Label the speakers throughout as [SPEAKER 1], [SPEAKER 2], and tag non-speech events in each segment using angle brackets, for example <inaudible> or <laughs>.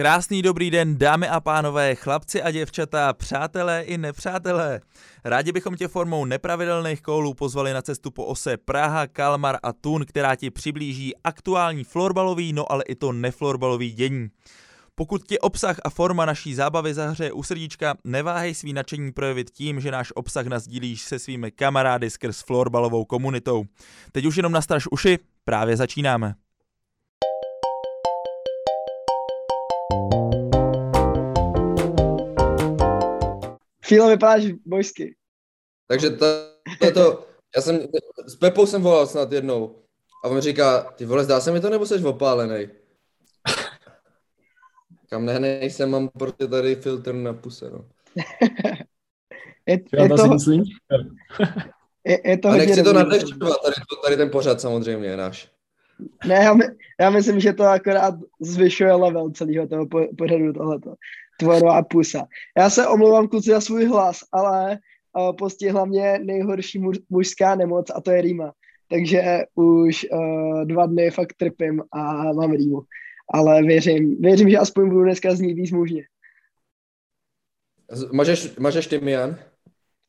[SPEAKER 1] Krásný dobrý den, dámy a pánové, chlapci a děvčata, přátelé i nepřátelé. Rádi bychom tě formou nepravidelných koulů pozvali na cestu po ose Praha, Kalmar a Tun, která ti přiblíží aktuální florbalový, no ale i to neflorbalový dění. Pokud ti obsah a forma naší zábavy zahřeje u srdíčka, neváhej svý nadšení projevit tím, že náš obsah nazdílíš se svými kamarády skrz florbalovou komunitou. Teď už jenom nastraž uši, právě začínáme.
[SPEAKER 2] Fílo, vypadáš bojsky.
[SPEAKER 3] Takže to, to, to, já jsem, s Pepou jsem volal snad jednou a on mi říká, ty vole, zdá se mi to, nebo jsi opálený? Kam ne, nejsem, mám prostě tady filtr na puse, no.
[SPEAKER 2] je, je, to,
[SPEAKER 4] myslím.
[SPEAKER 2] je, je to
[SPEAKER 3] a
[SPEAKER 2] hodně
[SPEAKER 3] nechci to nadlehčovat, tady, tady ten pořad samozřejmě je náš.
[SPEAKER 2] Ne, já, my, já myslím, že to akorát zvyšuje level celého toho po, pořadu tohleto. Tvorová pusa. Já se omlouvám kluci za svůj hlas, ale uh, postihla mě nejhorší muž, mužská nemoc a to je rýma. Takže už uh, dva dny fakt trpím a mám rýmu. Ale věřím, věřím, že aspoň budu dneska znít víc mužně.
[SPEAKER 3] Mažeš, mažeš tymián?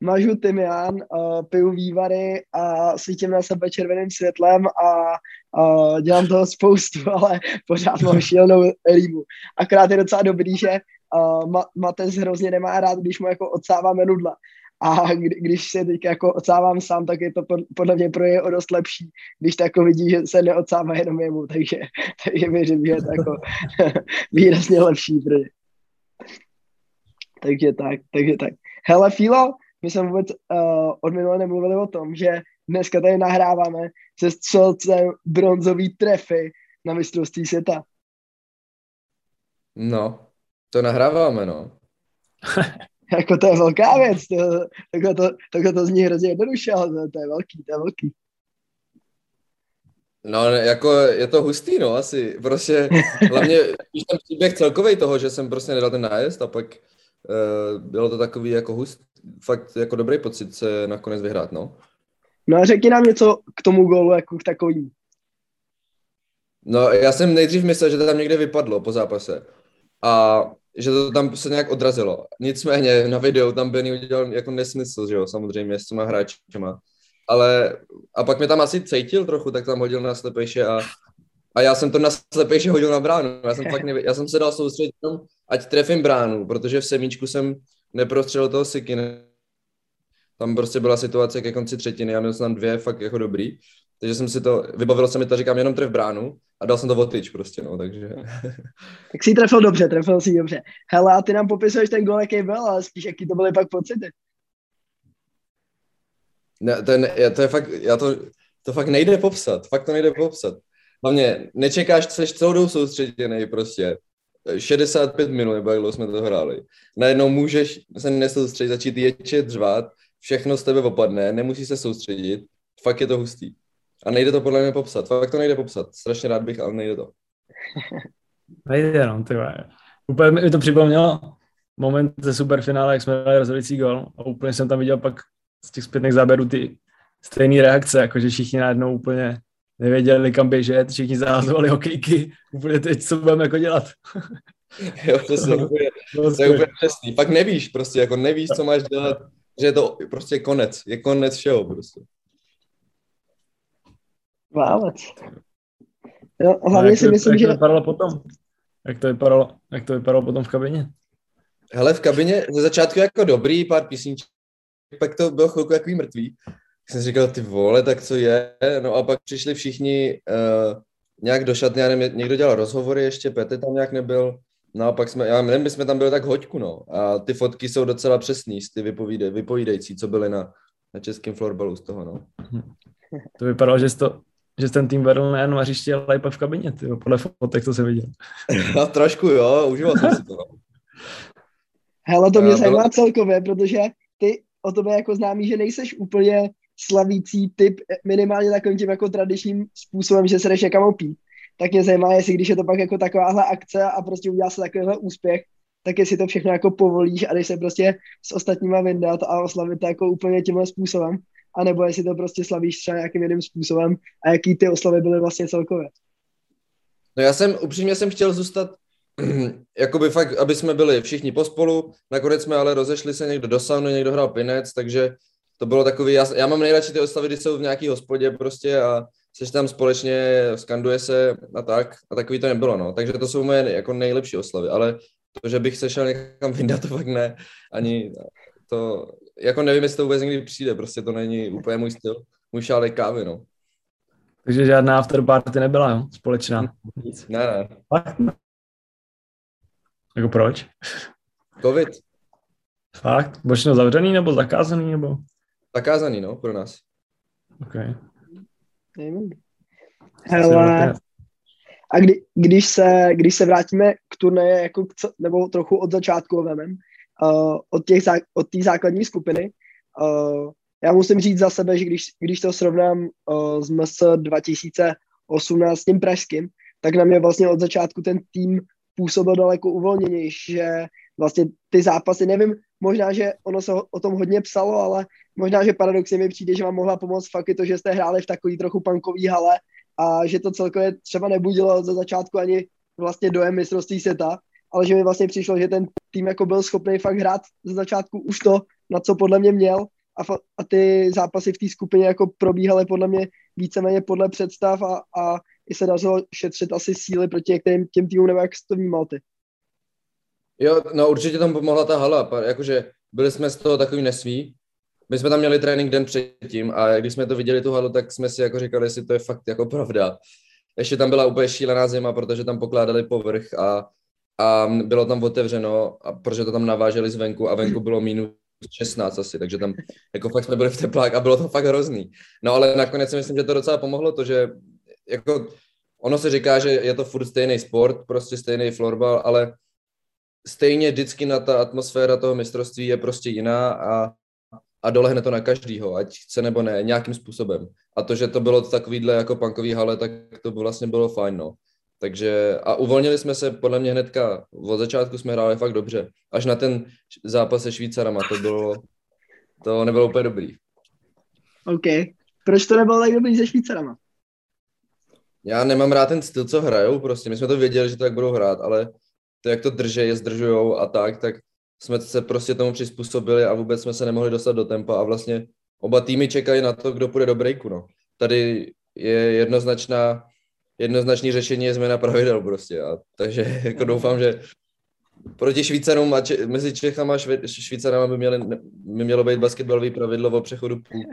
[SPEAKER 2] Mažu tymián, uh, piju vývary a svítím na sebe červeným světlem a uh, dělám toho spoustu, <laughs> ale pořád mám šílenou rýmu. Akorát je docela dobrý, že uh, Ma- Matez hrozně nemá rád, když mu jako odsáváme nudla. A kdy, když se teď jako odsávám sám, tak je to pod, podle mě pro něj o dost lepší, když to jako vidí, že se neodsává jenom jemu, <laughs> takže, takže věřím, že je to jako <laughs> výrazně lepší pro ně. Takže tak, takže tak. Hele, Filo, my jsme vůbec uh, od minule nemluvili o tom, že dneska tady nahráváme se střelcem bronzový trefy na mistrovství světa.
[SPEAKER 3] No, to nahráváme, no. <laughs>
[SPEAKER 2] Jako to je velká věc, to, takhle, to, takhle to zní hrozně jednoduše, ale to, je velký, to je velký.
[SPEAKER 3] No, jako je to hustý, no, asi. Prostě, hlavně, <laughs> když ten příběh celkový toho, že jsem prostě nedal ten nájezd a pak uh, bylo to takový jako hust, fakt jako dobrý pocit se nakonec vyhrát, no.
[SPEAKER 2] No a řekni nám něco k tomu gólu, jako k takovým.
[SPEAKER 3] No, já jsem nejdřív myslel, že to tam někde vypadlo po zápase a že to tam se nějak odrazilo. Nicméně na videu tam Benny udělal jako nesmysl, že jo, samozřejmě s těma hráčema. Ale a pak mě tam asi cítil trochu, tak tam hodil na slepejše a, a já jsem to na slepejše hodil na bránu. Já jsem, fakt nevě, já jsem se dal soustředit jenom, ať trefím bránu, protože v semíčku jsem neprostřelil toho Siky. Tam prostě byla situace ke konci třetiny, já měl jsem tam dvě fakt jako dobrý. Takže jsem si to, vybavilo se mi to, říkám, jenom tref bránu a dal jsem to votyč prostě, no, takže. <laughs>
[SPEAKER 2] Tak si trefil dobře, trefil si dobře. Hele, a ty nám popisuješ ten gól, jaký byl, ale spíš jaký to byly pak pocity.
[SPEAKER 3] Ne, ten, je, to je fakt, já to, to fakt nejde popsat, fakt to nejde popsat. Hlavně nečekáš, jsi celou dobu soustředěný prostě. 65 minut, nebo jak dlouho jsme to hráli. Najednou můžeš se nesoustředit, začít ječet, řvát, všechno z tebe opadne, nemusíš se soustředit, fakt je to hustý. A nejde to podle mě popsat, fakt to nejde popsat. Strašně rád bych, ale nejde to. <laughs>
[SPEAKER 4] Nejde, no, ty. Úplně mi to připomnělo moment ze superfinále, jak jsme dali rozhodující gol a úplně jsem tam viděl pak z těch zpětných záběrů ty stejné reakce, jakože všichni najednou úplně nevěděli, kam běžet, všichni zahazovali hokejky, úplně teď, co budeme jako dělat. <laughs>
[SPEAKER 3] Jo, přesně, úplně, to je úplně přesný. Pak nevíš prostě, jako nevíš, co máš dělat, že je to prostě konec, je konec všeho prostě.
[SPEAKER 2] Válec. Jo,
[SPEAKER 4] A
[SPEAKER 2] hlavně
[SPEAKER 4] jak
[SPEAKER 2] si
[SPEAKER 4] to,
[SPEAKER 2] myslím,
[SPEAKER 4] jak
[SPEAKER 2] že...
[SPEAKER 4] to vypadalo potom? Jak to vypadalo, jak to vypadalo potom v kabině?
[SPEAKER 3] Hele, v kabině ze začátku jako dobrý, pár písniček, pak to bylo chvilku takový mrtvý. Jsem si říkal, ty vole, tak co je? No a pak přišli všichni uh, nějak do šatny, já nevím, někdo dělal rozhovory ještě, Petr tam nějak nebyl. No a pak jsme, já nevím, my jsme tam byli tak hoďku, no. A ty fotky jsou docela přesný, ty vypovídej, vypovídající, co byly na, na českém florbalu z toho, no.
[SPEAKER 4] To vypadalo, že jsi, to, že ten tým vedl nejen na hřišti, ale i pak v kabině, tyjo, podle fotek, co jsem viděl. <laughs>
[SPEAKER 3] No trošku jo, užíval jsem si to. No.
[SPEAKER 2] Hele, to mě
[SPEAKER 3] Eh,
[SPEAKER 2] zajímá
[SPEAKER 3] bylo-
[SPEAKER 2] celkově, protože ty o tobě jako známý, že nejseš úplně slavící typ minimálně takovým tím jako tradičním způsobem, že se jdeš někam opít. Tak mě zajímá, jestli když je to pak jako takováhle akce a prostě udělá se takovýhle úspěch, tak jestli to všechno jako povolíš a jdeš se prostě s ostatníma vyndat a oslavit to jako úplně tímhle způsobem, anebo jestli to prostě slavíš třeba nějakým jiným způsobem a jaký ty oslavy byly vlastně celkově.
[SPEAKER 3] No já jsem, upřímně jsem chtěl zůstat <clears throat> jakoby fakt, aby jsme byli všichni pospolu, nakonec jsme ale rozešli se někdo do sauny, někdo hrál pinec, takže to bylo takový, já, já mám nejradši ty oslavy, když jsou v nějaký hospodě prostě a jsi tam společně, skanduje se a tak, a takový to nebylo, no. Takže to jsou moje jako nejlepší oslavy, ale to, že bych se šel někam vyndat, to fakt ne, ani to, jako nevím, jestli to vůbec někdy přijde, prostě to není úplně můj styl, můj šálek kávy, no.
[SPEAKER 4] Takže žádná afterparty nebyla, jo? Společná.
[SPEAKER 3] Nic. Ne, ne.
[SPEAKER 4] Fakt? Jako proč?
[SPEAKER 3] Covid.
[SPEAKER 4] Fakt? Bočno zavřený nebo zakázaný nebo?
[SPEAKER 3] Zakázaný, no, pro nás.
[SPEAKER 4] OK.
[SPEAKER 2] Hele, a kdy, když, se, když se vrátíme k turnaje, jako k, nebo trochu od začátku vemem, uh, od té zá, od základní skupiny, uh, já musím říct za sebe, že když, když to srovnám uh, s MS 2018 s tím pražským, tak na mě vlastně od začátku ten tým působil daleko uvolněnější, že vlastně ty zápasy, nevím, možná, že ono se o tom hodně psalo, ale možná, že paradoxně mi přijde, že vám mohla pomoct fakt i to, že jste hráli v takový trochu punkový hale a že to celkově třeba nebudilo za začátku ani vlastně dojem mistrovství světa, ale že mi vlastně přišlo, že ten tým jako byl schopný fakt hrát za začátku už to, na co podle mě měl a, a ty zápasy v té skupině jako probíhaly podle mě víceméně podle představ a, a i se dařilo šetřit asi síly proti některým těm týmům, nebo jak jsi to vnímal ty?
[SPEAKER 3] Jo, no určitě tam pomohla ta hala, jakože byli jsme z toho takový nesví. My jsme tam měli trénink den předtím a když jsme to viděli tu halu, tak jsme si jako říkali, jestli to je fakt jako pravda. Ještě tam byla úplně šílená zima, protože tam pokládali povrch a, a bylo tam otevřeno, a protože to tam naváželi zvenku a venku bylo minus 16 asi, takže tam jako fakt jsme byli v teplách a bylo to fakt hrozný. No ale nakonec si myslím, že to docela pomohlo to, že jako ono se říká, že je to furt stejný sport, prostě stejný florbal, ale stejně vždycky na ta atmosféra toho mistrovství je prostě jiná a, a dolehne to na každýho, ať chce nebo ne, nějakým způsobem. A to, že to bylo takovýhle jako punkový hale, tak to vlastně bylo fajn, no. Takže a uvolnili jsme se podle mě hnedka, od začátku jsme hráli fakt dobře. Až na ten zápas se Švýcarama, to bylo, to nebylo úplně dobrý.
[SPEAKER 2] OK. Proč to nebylo tak dobrý se Švýcarama?
[SPEAKER 3] Já nemám rád ten styl, co hrajou, prostě. My jsme to věděli, že to tak budou hrát, ale to, jak to drží, je zdržujou a tak, tak jsme se prostě tomu přizpůsobili a vůbec jsme se nemohli dostat do tempa a vlastně oba týmy čekají na to, kdo půjde do breaku, no. Tady je jednoznačná, jednoznačný řešení je změna pravidel prostě a takže <laughs> jako doufám, že proti Švýcarům a če- mezi Čechama a Šve- Švýcarama by, měli, by mělo být basketbalový pravidlo o přechodu půl. <laughs>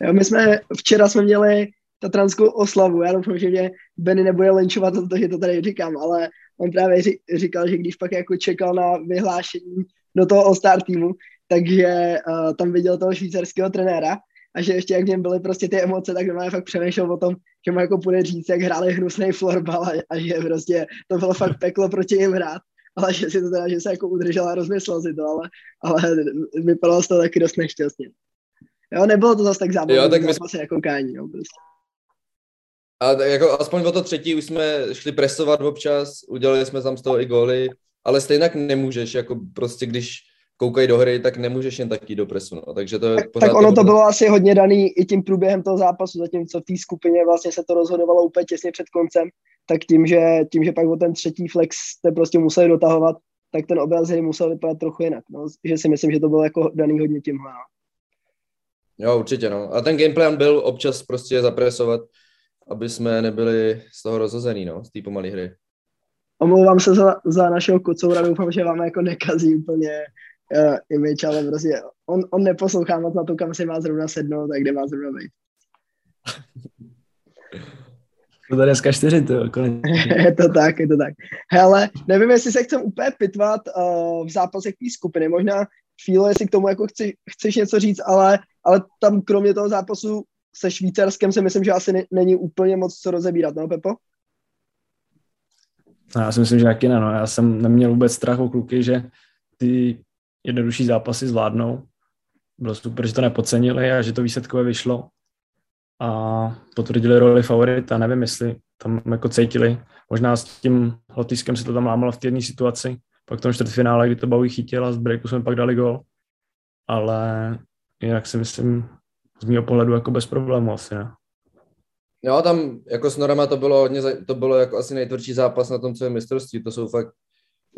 [SPEAKER 2] Jo, my jsme, včera jsme měli tatranskou oslavu. Já doufám, že mě Benny nebude lenčovat za to, že to tady říkám, ale on právě říkal, že když pak jako čekal na vyhlášení do toho All-Star týmu, takže uh, tam viděl toho švýcarského trenéra a že ještě jak v něm byly prostě ty emoce, tak doma fakt přemýšlel o tom, že mu jako půjde říct, jak hráli hnusný florbal a, a že prostě to bylo fakt peklo proti jim hrát ale že si to teda, že se jako udržel a rozmyslel si to, ale, ale vypadalo z toho taky dost nešťastně. Jo, nebylo to zase tak zábavné, jo, tak my... jsme... jako kání, jo, prostě.
[SPEAKER 3] A jako aspoň o to třetí už jsme šli presovat občas, udělali jsme tam z toho i góly, ale stejně nemůžeš, jako prostě když koukají do hry, tak nemůžeš jen taky do presu, no. takže to
[SPEAKER 2] tak, tak ono to bylo asi hodně daný i tím průběhem toho zápasu, zatímco v té skupině vlastně se to rozhodovalo úplně těsně před koncem, tak tím, že, tím, že pak o ten třetí flex jste prostě museli dotahovat, tak ten obraz hry musel vypadat trochu jinak, no. že si myslím, že to bylo jako daný hodně tímhle. No.
[SPEAKER 3] Jo, určitě, no. A ten gameplan byl občas prostě zapresovat, aby jsme nebyli z toho rozhozený, no, z té pomalé hry.
[SPEAKER 2] Omlouvám se za, za našeho kocoura, doufám, že vám jako nekazí úplně uh, image, ale prostě on, on neposlouchá moc na to, kam si má zrovna sednout a kde má zrovna být.
[SPEAKER 4] To je dneska čtyři, to <laughs>
[SPEAKER 2] je to tak, je to tak. Hele, nevím, jestli se chcem úplně pitvat uh, v zápasech té skupiny, možná chvíle, jestli k tomu jako chci, chceš něco říct, ale, ale tam kromě toho zápasu se Švýcarskem si myslím, že asi ne, není úplně moc co rozebírat, no Pepo?
[SPEAKER 4] No, já si myslím, že taky ne, no. Já jsem neměl vůbec strach o kluky, že ty jednodušší zápasy zvládnou. Bylo super, že to nepodcenili a že to výsledkové vyšlo. A potvrdili roli favorita. Nevím, jestli tam jako cítili. Možná s tím Lotiskem se to tam lámalo v té jedné situaci. Pak v tom čtvrtfinále, kdy to Bowie chytil a z breaku jsme pak dali gol. Ale jinak si myslím, z mého pohledu jako bez problému asi, ne?
[SPEAKER 3] Jo, tam jako s Norama to bylo hodně, to bylo jako asi nejtvrdší zápas na tom celém mistrovství, to jsou fakt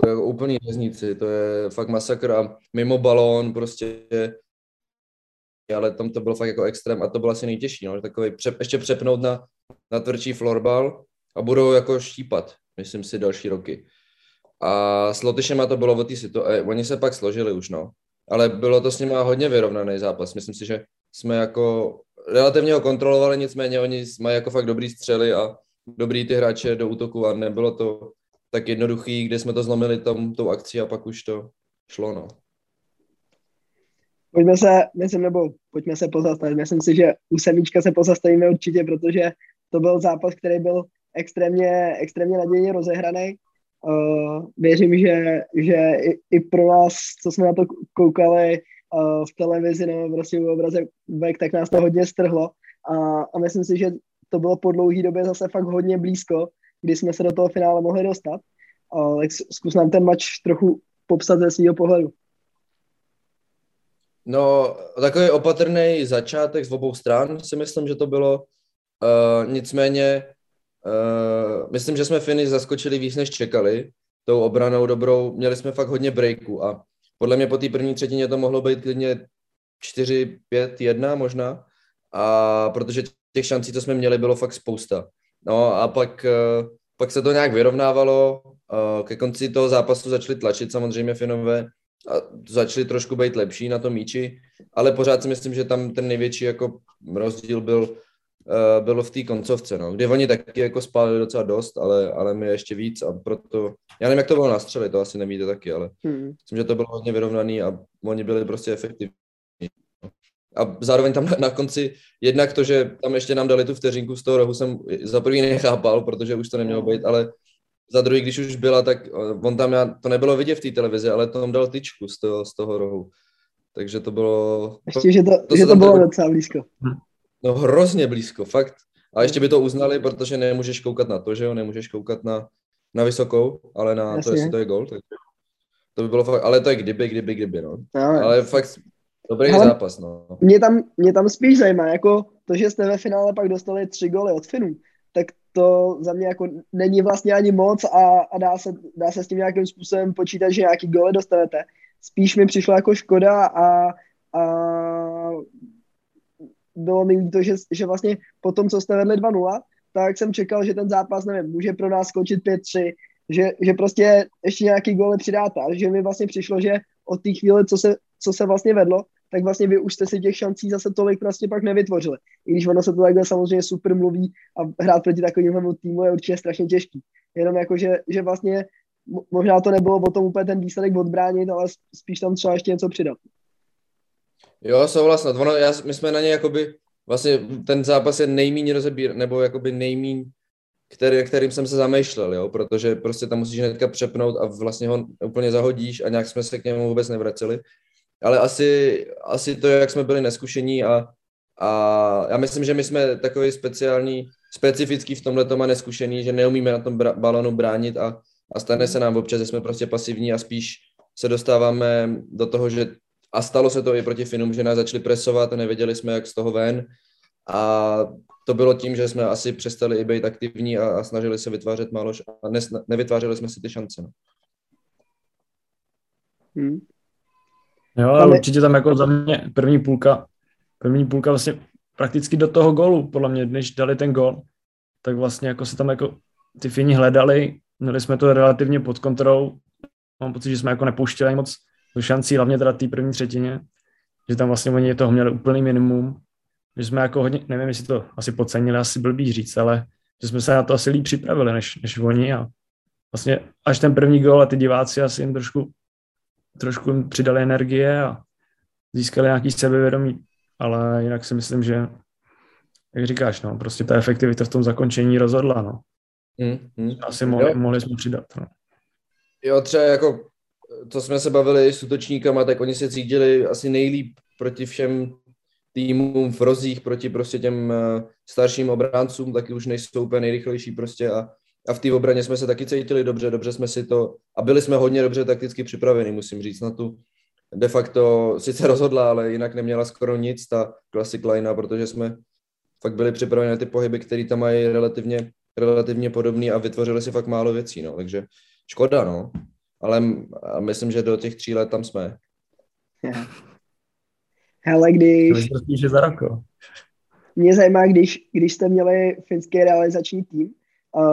[SPEAKER 3] jako úplní vězníci, to je fakt masakr a mimo balón prostě, ale tam to bylo fakt jako extrém a to bylo asi nejtěžší, no, takový přep, ještě přepnout na, na tvrdší florbal a budou jako štípat, myslím si, další roky. A s Lotyšema to bylo o té situaci, oni se pak složili už, no. Ale bylo to s nimi hodně vyrovnaný zápas. Myslím si, že jsme jako relativně ho kontrolovali, nicméně oni mají jako fakt dobrý střely a dobrý ty hráče do útoku a nebylo to tak jednoduchý, kde jsme to zlomili tom, tou akcí a pak už to šlo, no.
[SPEAKER 2] Pojďme se, myslím, nebo pojďme se pozastavit. Myslím si, že u semíčka se pozastavíme určitě, protože to byl zápas, který byl extrémně, extrémně nadějně rozehraný. Uh, věřím, že, že i, i pro nás, co jsme na to koukali uh, v televizi nebo prostě v obraze, tak nás to hodně strhlo a, a myslím si, že to bylo po dlouhé době zase fakt hodně blízko, kdy jsme se do toho finále mohli dostat. Tak zkus nám ten match trochu popsat ze svého pohledu.
[SPEAKER 3] No, takový opatrný začátek z obou stran si myslím, že to bylo. Uh, nicméně Uh, myslím, že jsme finish zaskočili víc, než čekali. Tou obranou dobrou, měli jsme fakt hodně breaků a podle mě po té první třetině to mohlo být klidně 4, 5, 1 možná. A protože těch šancí, co jsme měli, bylo fakt spousta. No a pak, uh, pak se to nějak vyrovnávalo. Uh, ke konci toho zápasu začali tlačit samozřejmě Finové a začali trošku být lepší na tom míči, ale pořád si myslím, že tam ten největší jako rozdíl byl uh, bylo v té koncovce, no, kde oni taky jako spálili docela dost, ale, ale my ještě víc a proto, já nevím, jak to bylo na střely, to asi nevíte taky, ale hmm. myslím, že to bylo hodně vyrovnaný a oni byli prostě efektivní. A zároveň tam na, na konci, jednak to, že tam ještě nám dali tu vteřinku z toho rohu, jsem za prvý nechápal, protože už to nemělo být, ale za druhý, když už byla, tak eh, on tam, já, to nebylo vidět v té televizi, ale to tam dal tyčku z toho, z toho rohu. Takže to bylo...
[SPEAKER 2] Ještě, že to, to, že to bylo docela blízko.
[SPEAKER 3] No hrozně blízko, fakt. A ještě by to uznali, protože nemůžeš koukat na to, že jo, nemůžeš koukat na, na vysokou, ale na Jasně. to, jestli to je gol, tak to by bylo fakt, ale to je kdyby, kdyby, kdyby, no. no ale fakt dobrý ale zápas, no.
[SPEAKER 2] Mě tam, mě tam spíš zajímá, jako to, že jste ve finále pak dostali tři goly od Finů, tak to za mě jako není vlastně ani moc a, a dá, se, dá se s tím nějakým způsobem počítat, že nějaký goly dostanete. Spíš mi přišlo jako škoda a, a bylo mi líto, že, že vlastně po tom, co jste vedli 2-0, tak jsem čekal, že ten zápas, nevím, může pro nás skončit 5-3, že, že prostě ještě nějaký góly přidáte. A že mi vlastně přišlo, že od té chvíle, co se, co se vlastně vedlo, tak vlastně vy už jste si těch šancí zase tolik prostě pak nevytvořili. I když ono se to takhle samozřejmě super mluví a hrát proti takovému týmu je určitě strašně těžký. Jenom jako, že, že vlastně možná to nebylo o tom úplně ten výsledek odbránit, ale spíš tam třeba ještě něco přidat.
[SPEAKER 3] Jo, souhlasno. Ono, já, my jsme na ně jakoby, vlastně ten zápas je nejmíň rozebír, nebo jakoby nejmíň, který, kterým jsem se zamýšlel, jo, protože prostě tam musíš hnedka přepnout a vlastně ho úplně zahodíš a nějak jsme se k němu vůbec nevraceli. Ale asi, asi to, jak jsme byli neskušení a, a já myslím, že my jsme takový speciální, specifický v tomhle a neskušený, že neumíme na tom bra- balonu bránit a, a stane se nám občas, že jsme prostě pasivní a spíš se dostáváme do toho, že a stalo se to i proti Finům, že nás začali presovat a nevěděli jsme, jak z toho ven. A to bylo tím, že jsme asi přestali i být aktivní a, a snažili se vytvářet málo a ne, nevytvářeli jsme si ty šance. No.
[SPEAKER 4] Hmm. Jo, ale určitě tam jako za mě první půlka, první půlka vlastně prakticky do toho gólu, podle mě, než dali ten gól, tak vlastně jako se tam jako ty Fini hledali, měli jsme to relativně pod kontrolou, mám pocit, že jsme jako nepouštěli moc do šancí, hlavně teda té první třetině, že tam vlastně oni toho měli úplný minimum, že jsme jako hodně, nevím, jestli to asi podcenili, asi blbý říct, ale že jsme se na to asi líp připravili, než, než oni a vlastně až ten první gol a ty diváci asi jim trošku, trošku jim přidali energie a získali nějaký sebevědomí, ale jinak si myslím, že jak říkáš, no, prostě ta efektivita v tom zakončení rozhodla, no. Mm, mm. Asi mohli, mohli jsme přidat, no.
[SPEAKER 3] Jo, třeba jako co jsme se bavili s útočníkama, tak oni se cítili asi nejlíp proti všem týmům v rozích, proti prostě těm eh, starším obráncům, taky už nejsou úplně nejrychlejší prostě a, a v té obraně jsme se taky cítili dobře, dobře jsme si to, a byli jsme hodně dobře takticky připraveni, musím říct, na tu de facto sice rozhodla, ale jinak neměla skoro nic ta classic line, protože jsme fakt byli připraveni na ty pohyby, které tam mají relativně, relativně podobný a vytvořili si fakt málo věcí, no, takže škoda, no. Ale myslím, že do těch tří let tam jsme.
[SPEAKER 2] Hele, když...
[SPEAKER 4] že za rok,
[SPEAKER 2] Mě zajímá, když, když jste měli finský realizační tým,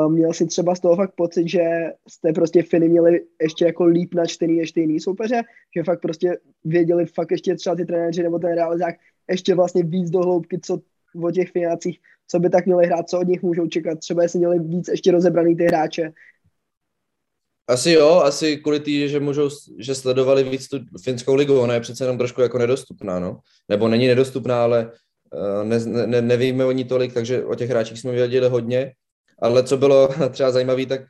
[SPEAKER 2] měl si třeba z toho fakt pocit, že jste prostě Finy měli ještě jako líp načtený ještě jiný soupeře, že fakt prostě věděli fakt ještě třeba ty trenéři nebo ten realizák ještě vlastně víc do hloubky, co o těch finácích, co by tak měli hrát, co od nich můžou čekat, třeba jestli měli víc ještě rozebraný ty hráče.
[SPEAKER 3] Asi jo, asi kvůli tý, že můžou, že sledovali víc tu finskou ligu, ona je přece jenom trošku jako nedostupná, no. Nebo není nedostupná, ale uh, ne, ne, nevíme o ní tolik, takže o těch hráčích jsme věděli hodně. Ale co bylo <laughs> třeba zajímavé, tak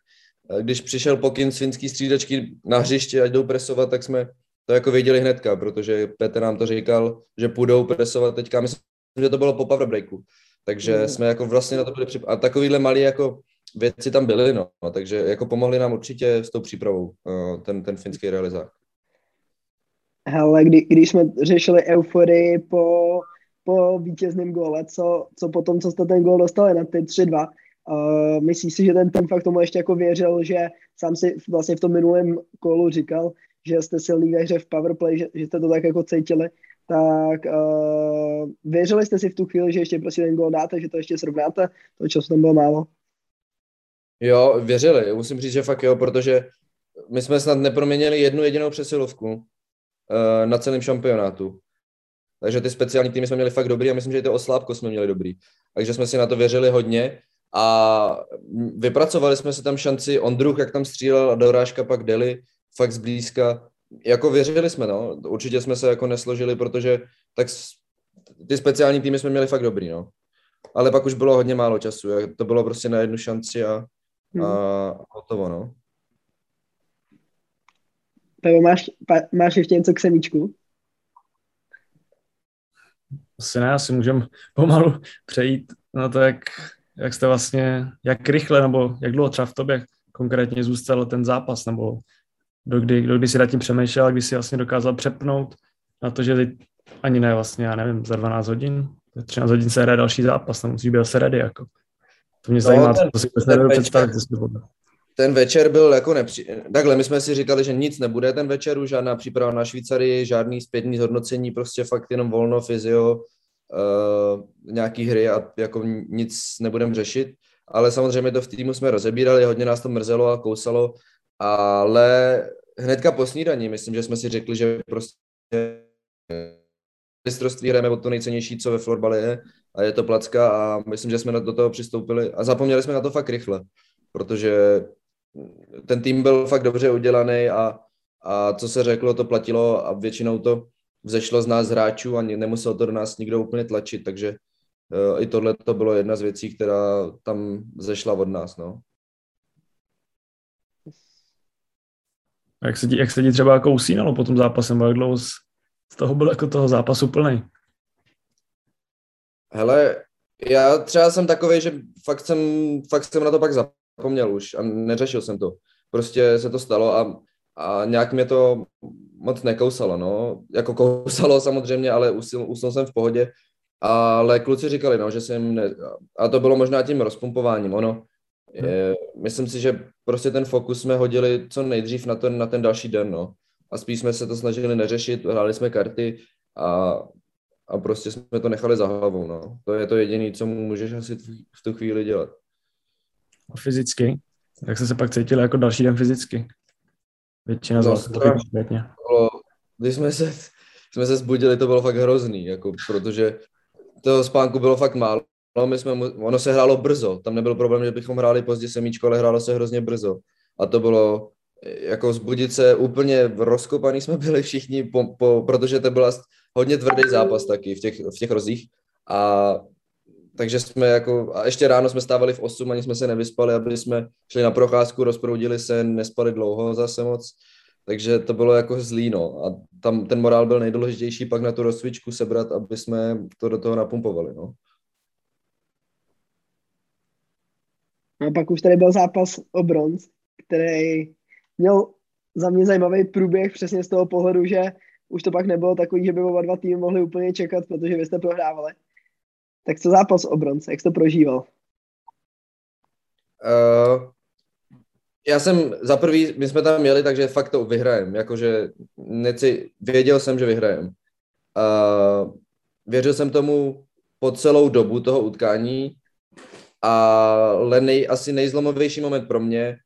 [SPEAKER 3] uh, když přišel pokyn z finský střídačky na hřiště, ať jdou presovat, tak jsme to jako věděli hnedka, protože Petr nám to říkal, že půjdou presovat teďka. Myslím, že to bylo po power breaku. Takže mm. jsme jako vlastně na to byli připraveni. A takovýhle malý jako věci tam byly, no. Takže jako pomohli nám určitě s tou přípravou uh, ten, ten finský realizák.
[SPEAKER 2] Hele, kdy, když jsme řešili euforii po, po vítězném góle, co, co potom, co jste ten gól dostali na ty 3-2, uh, myslíš si, že ten, ten fakt tomu ještě jako věřil, že sám si vlastně v tom minulém kolu říkal, že jste silný ve hře v powerplay, že, že jste to tak jako cítili, tak uh, věřili jste si v tu chvíli, že ještě prostě ten gol dáte, že to ještě srovnáte, to času tam bylo málo?
[SPEAKER 3] Jo, věřili, musím říct, že fakt jo, protože my jsme snad neproměnili jednu jedinou přesilovku uh, na celém šampionátu. Takže ty speciální týmy jsme měli fakt dobrý a myslím, že i to oslábko jsme měli dobrý. Takže jsme si na to věřili hodně a vypracovali jsme si tam šanci Ondruch, jak tam střílel a dorážka pak Deli, fakt zblízka. Jako věřili jsme, no. Určitě jsme se jako nesložili, protože tak ty speciální týmy jsme měli fakt dobrý, no. Ale pak už bylo hodně málo času. To bylo prostě na jednu šanci a, hmm. a hotovo, no.
[SPEAKER 2] Pevo, máš, pa, máš ještě něco k semíčku?
[SPEAKER 4] Asi ne, asi můžeme pomalu přejít na to, jak, jak jste vlastně, jak rychle nebo jak dlouho třeba v tobě konkrétně zůstal ten zápas, nebo dokdy, dokdy si nad tím přemýšlel, kdy si vlastně dokázal přepnout na to, že teď ani ne vlastně, já nevím, za 12 hodin, za 13 hodin se hraje další zápas, tam musí být se ready, jako. To mě no, zajímá, ten, to si nedovedu představit,
[SPEAKER 3] ten večer byl jako nepří... Takhle, my jsme si říkali, že nic nebude ten večer, už žádná příprava na Švýcary, žádný zpětný zhodnocení, prostě fakt jenom volno, fyzio, uh, nějaký hry a jako nic nebudeme řešit. Ale samozřejmě to v týmu jsme rozebírali, hodně nás to mrzelo a kousalo, ale hnedka po snídaní, myslím, že jsme si řekli, že prostě mistrovství hrajeme o to nejcennější, co ve florbale je a je to placka a myslím, že jsme do toho přistoupili a zapomněli jsme na to fakt rychle, protože ten tým byl fakt dobře udělaný a, a co se řeklo, to platilo a většinou to vzešlo z nás hráčů a nemusel to do nás nikdo úplně tlačit, takže uh, i tohle to bylo jedna z věcí, která tam zešla od nás, no.
[SPEAKER 4] Jak se ti, jak se ti třeba jako usínalo po tom zápase, jak dlouho z, z toho byl jako toho zápasu plný?
[SPEAKER 3] Hele, já třeba jsem takový, že fakt jsem, fakt jsem na to pak zapomněl už a neřešil jsem to. Prostě se to stalo a, a nějak mě to moc nekousalo, no. Jako kousalo <laughs> samozřejmě, ale usnul, usnul jsem v pohodě. Ale kluci říkali, no, že jsem, ne... a to bylo možná tím rozpumpováním, ono, je, myslím si, že prostě ten fokus jsme hodili co nejdřív na ten, na ten další den, no. A spíš jsme se to snažili neřešit, hráli jsme karty a, a prostě jsme to nechali za hlavou, no. To je to jediné, co můžeš asi v tu chvíli dělat.
[SPEAKER 4] A fyzicky? Jak jste se pak cítili jako další den fyzicky? Většina no, z vás
[SPEAKER 3] Když jsme se, jsme se zbudili, to bylo fakt hrozný, jako, protože toho spánku bylo fakt málo my jsme, ono se hrálo brzo, tam nebyl problém, že bychom hráli pozdě semíčko, ale hrálo se hrozně brzo. A to bylo, jako zbudit se úplně rozkopaný jsme byli všichni, po, po, protože to byl hodně tvrdý zápas taky v těch, v těch rozích. A takže jsme jako, a ještě ráno jsme stávali v 8, ani jsme se nevyspali, aby jsme šli na procházku, rozproudili se, nespali dlouho zase moc, takže to bylo jako zlý, no. A tam ten morál byl nejdůležitější pak na tu rozcvičku sebrat, aby jsme to do toho napumpovali, no.
[SPEAKER 2] A pak už tady byl zápas o bronz, který měl za mě zajímavý průběh přesně z toho pohledu, že už to pak nebylo takový, že by oba dva týmy mohli úplně čekat, protože vy jste prohrávali. Tak co zápas o bronze, jak jsi to prožíval?
[SPEAKER 3] Uh, já jsem za prvý, my jsme tam měli, takže fakt to vyhrajem, jakože neci, věděl jsem, že vyhrajem. Uh, věřil jsem tomu po celou dobu toho utkání, ale nej, asi nejzlomovější moment pro mě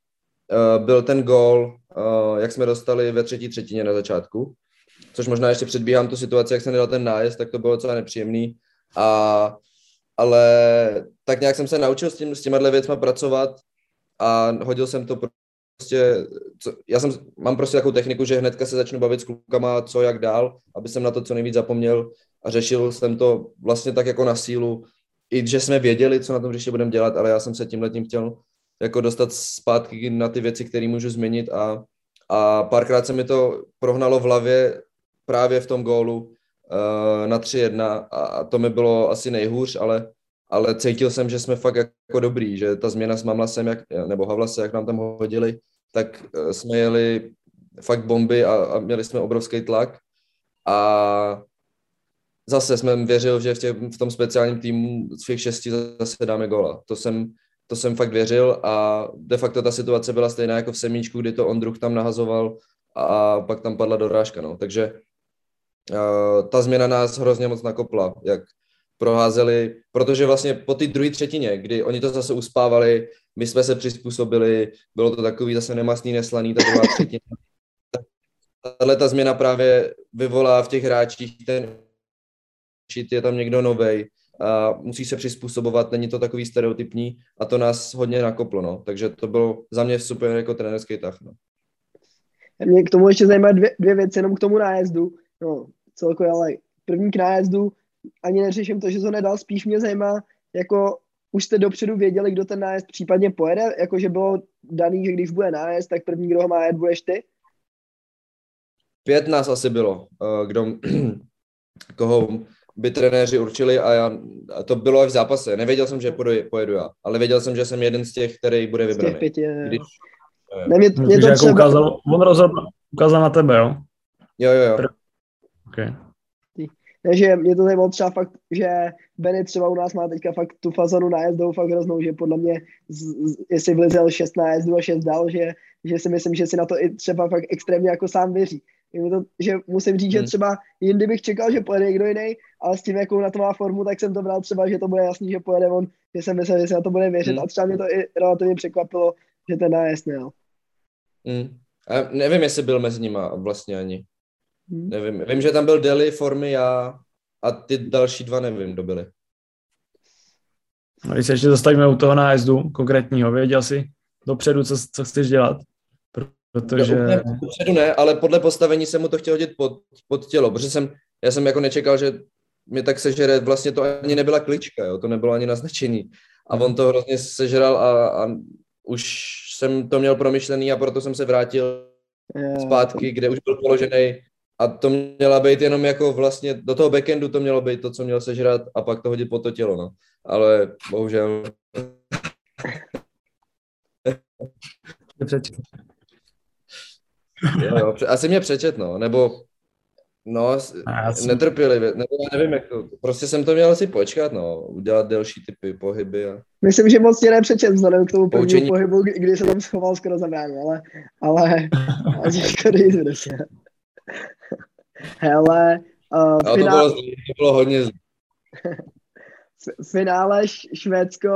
[SPEAKER 3] uh, byl ten gól, uh, jak jsme dostali ve třetí třetině na začátku, což možná ještě předbíhám tu situaci, jak jsem dal ten nájezd, tak to bylo docela nepříjemný. A, ale tak nějak jsem se naučil s, tím, s těma věcma pracovat a hodil jsem to prostě, co, já jsem, mám prostě takovou techniku, že hnedka se začnu bavit s klukama, co jak dál, aby jsem na to co nejvíc zapomněl a řešil jsem to vlastně tak jako na sílu, i že jsme věděli, co na tom ještě budeme dělat, ale já jsem se tím chtěl jako dostat zpátky na ty věci, které můžu změnit a, a párkrát se mi to prohnalo v hlavě právě v tom gólu uh, na 3-1 a, a to mi bylo asi nejhůř, ale, ale cítil jsem, že jsme fakt jako dobrý, že ta změna s Mamlasem jak, nebo Havlase, jak nám tam hodili, tak uh, jsme jeli fakt bomby a, a měli jsme obrovský tlak a zase jsem věřil, že v, tě, v tom speciálním týmu z těch šesti zase dáme gola. To jsem, to jsem fakt věřil a de facto ta situace byla stejná jako v semíčku, kdy to Ondruch tam nahazoval a pak tam padla dorážka. No. Takže uh, ta změna nás hrozně moc nakopla, jak proházeli, protože vlastně po té druhé třetině, kdy oni to zase uspávali, my jsme se přizpůsobili, bylo to takový zase nemastný, neslaný, ta druhá třetina. Tahle ta změna právě vyvolá v těch hráčích ten je tam někdo novej a musí se přizpůsobovat, není to takový stereotypní a to nás hodně nakoplo, no. takže to bylo za mě super jako trenerský tah. No.
[SPEAKER 2] Mě k tomu ještě zajímavé dvě, dvě věci, jenom k tomu nájezdu, no celkově, ale první k nájezdu, ani neřeším to, že to nedal, spíš mě zajímá, jako už jste dopředu věděli, kdo ten nájezd případně pojede, jakože bylo daný, že když bude nájezd, tak první, kdo ho má jet, budeš ty?
[SPEAKER 3] Pět nás asi bylo, eh, kdo, <clears throat> koho by trenéři určili a, já, a to bylo i v zápase. Nevěděl jsem, že pojedu, pojedu já, ale věděl jsem, že jsem jeden z těch, který bude vybraný.
[SPEAKER 2] Z těch pěti, Když,
[SPEAKER 4] ne, mě, mě to jako třeba... ukázal, on rozhodl, ukázal na tebe, jo?
[SPEAKER 3] Jo, jo, jo.
[SPEAKER 4] Okay.
[SPEAKER 2] Takže mě to zajímalo třeba fakt, že Benny třeba u nás má teďka fakt tu fazonu nájezdou fakt hroznou, že podle mě, z, z, jestli vlizel 6 nájezdů a 6 dál, že, že si myslím, že si na to i třeba fakt extrémně jako sám věří. To, že musím říct, hmm. že třeba jindy bych čekal, že pojede někdo jiný, ale s tím, jakou na to má formu, tak jsem to bral třeba, že to bude jasný, že pojede on, že jsem myslel, že se na to bude věřit hmm. a třeba mě to i relativně překvapilo, že ten nájezd nejel.
[SPEAKER 3] Hmm. A nevím, jestli byl mezi nimi vlastně ani. Hmm. Nevím. Vím, že tam byl Deli, Formy a, a ty další dva nevím, kdo byli.
[SPEAKER 4] No, když se ještě zastavíme u toho nájezdu konkrétního, věděl jsi dopředu, co, co chceš dělat? Protože...
[SPEAKER 3] No, dopředu ne, ale podle postavení jsem mu to chtěl hodit pod, pod tělo, protože jsem, já jsem jako nečekal, že mě tak sežere, vlastně to ani nebyla klička, jo, to nebylo ani naznačení. A on to hrozně sežral a, a už jsem to měl promyšlený a proto jsem se vrátil zpátky, kde už byl položený a to měla být jenom jako vlastně, do toho backendu to mělo být to, co měl sežrat a pak to hodit po to tělo, no. Ale bohužel. jo, jo, asi mě přečet, no, nebo No, jsem... netrpělivě, nebo já nevím, jak to, prostě jsem to měl si počkat, no, udělat delší typy pohyby. A...
[SPEAKER 2] Myslím, že moc tě nepřečet vzhledem k tomu prvnímu pohybu, kdy se tam schoval skoro za bránu, ale, ale, ale říct prostě. Hele, uh,
[SPEAKER 3] no, finále... to, bylo, to bylo hodně <laughs>
[SPEAKER 2] finále Švédsko,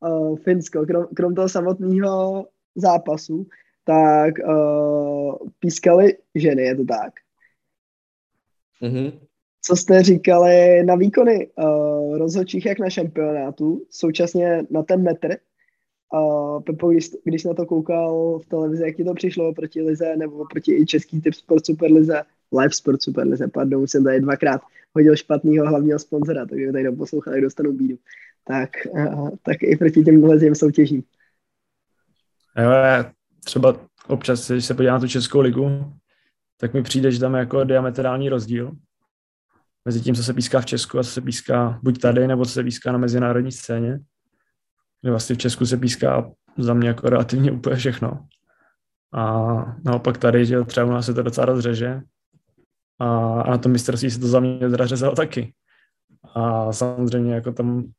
[SPEAKER 2] uh, Finsko, krom, krom toho samotného zápasu, tak uh, pískali ženy, je to tak?
[SPEAKER 3] Mm-hmm.
[SPEAKER 2] Co jste říkali na výkony uh, rozhodčích jak na šampionátu, současně na ten metr? Uh, Pepo, když, když na to koukal v televizi, jak ti to přišlo proti Lize nebo proti i český typ Sport Superlize, Live Sport Superlize, pardon, už jsem tady dvakrát hodil špatného hlavního sponzora, takže tady doposlouchali, dostanu bídu. Tak, uh, tak i proti těm těm soutěžím.
[SPEAKER 4] Jo, třeba občas, když se podívám na tu Českou ligu, tak mi přijde, že tam je jako diametrální rozdíl mezi tím, co se píská v Česku a co se píská buď tady, nebo co se píská na mezinárodní scéně. Že vlastně v Česku se píská za mě jako relativně úplně všechno. A naopak tady, že třeba u nás se to docela rozřeže a, a na tom mistrovství se to za mě teda řezalo taky. A samozřejmě jako tam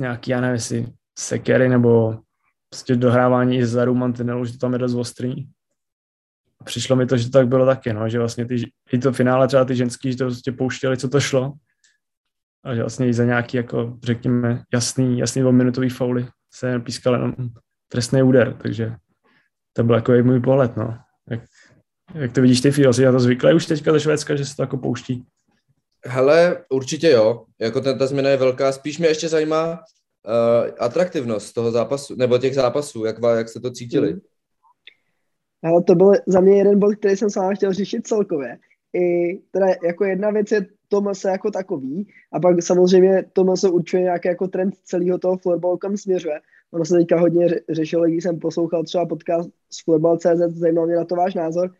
[SPEAKER 4] nějaký, já nevím, jestli sekery nebo prostě dohrávání i za mantinelu, že to tam je dost ostrý. A přišlo mi to, že to tak bylo taky, no, že vlastně ty, i to finále třeba ty ženský, že to prostě pouštěli, co to šlo. A že vlastně i za nějaký, jako řekněme, jasný, jasný dvouminutový fauly se pískal jenom trestný úder, takže to byl jako můj pohled, no. Jak, to vidíš ty, Fio, jsi na to zvyklý už teďka ze Švédska, že se to jako pouští?
[SPEAKER 3] Hele, určitě jo. Jako ten, ta změna je velká. Spíš mě ještě zajímá uh, atraktivnost toho zápasu, nebo těch zápasů, jak, jak jste to cítili. Hmm.
[SPEAKER 2] Ale to byl za mě jeden bod, který jsem s vámi chtěl řešit celkově. I teda jako jedna věc je Tomas jako takový a pak samozřejmě Tomas určuje nějaký jako trend celého toho florbalu, kam směřuje. Ono se teďka hodně řešilo, když jsem poslouchal třeba podcast z Floorball.cz, zajímal mě na to váš názor.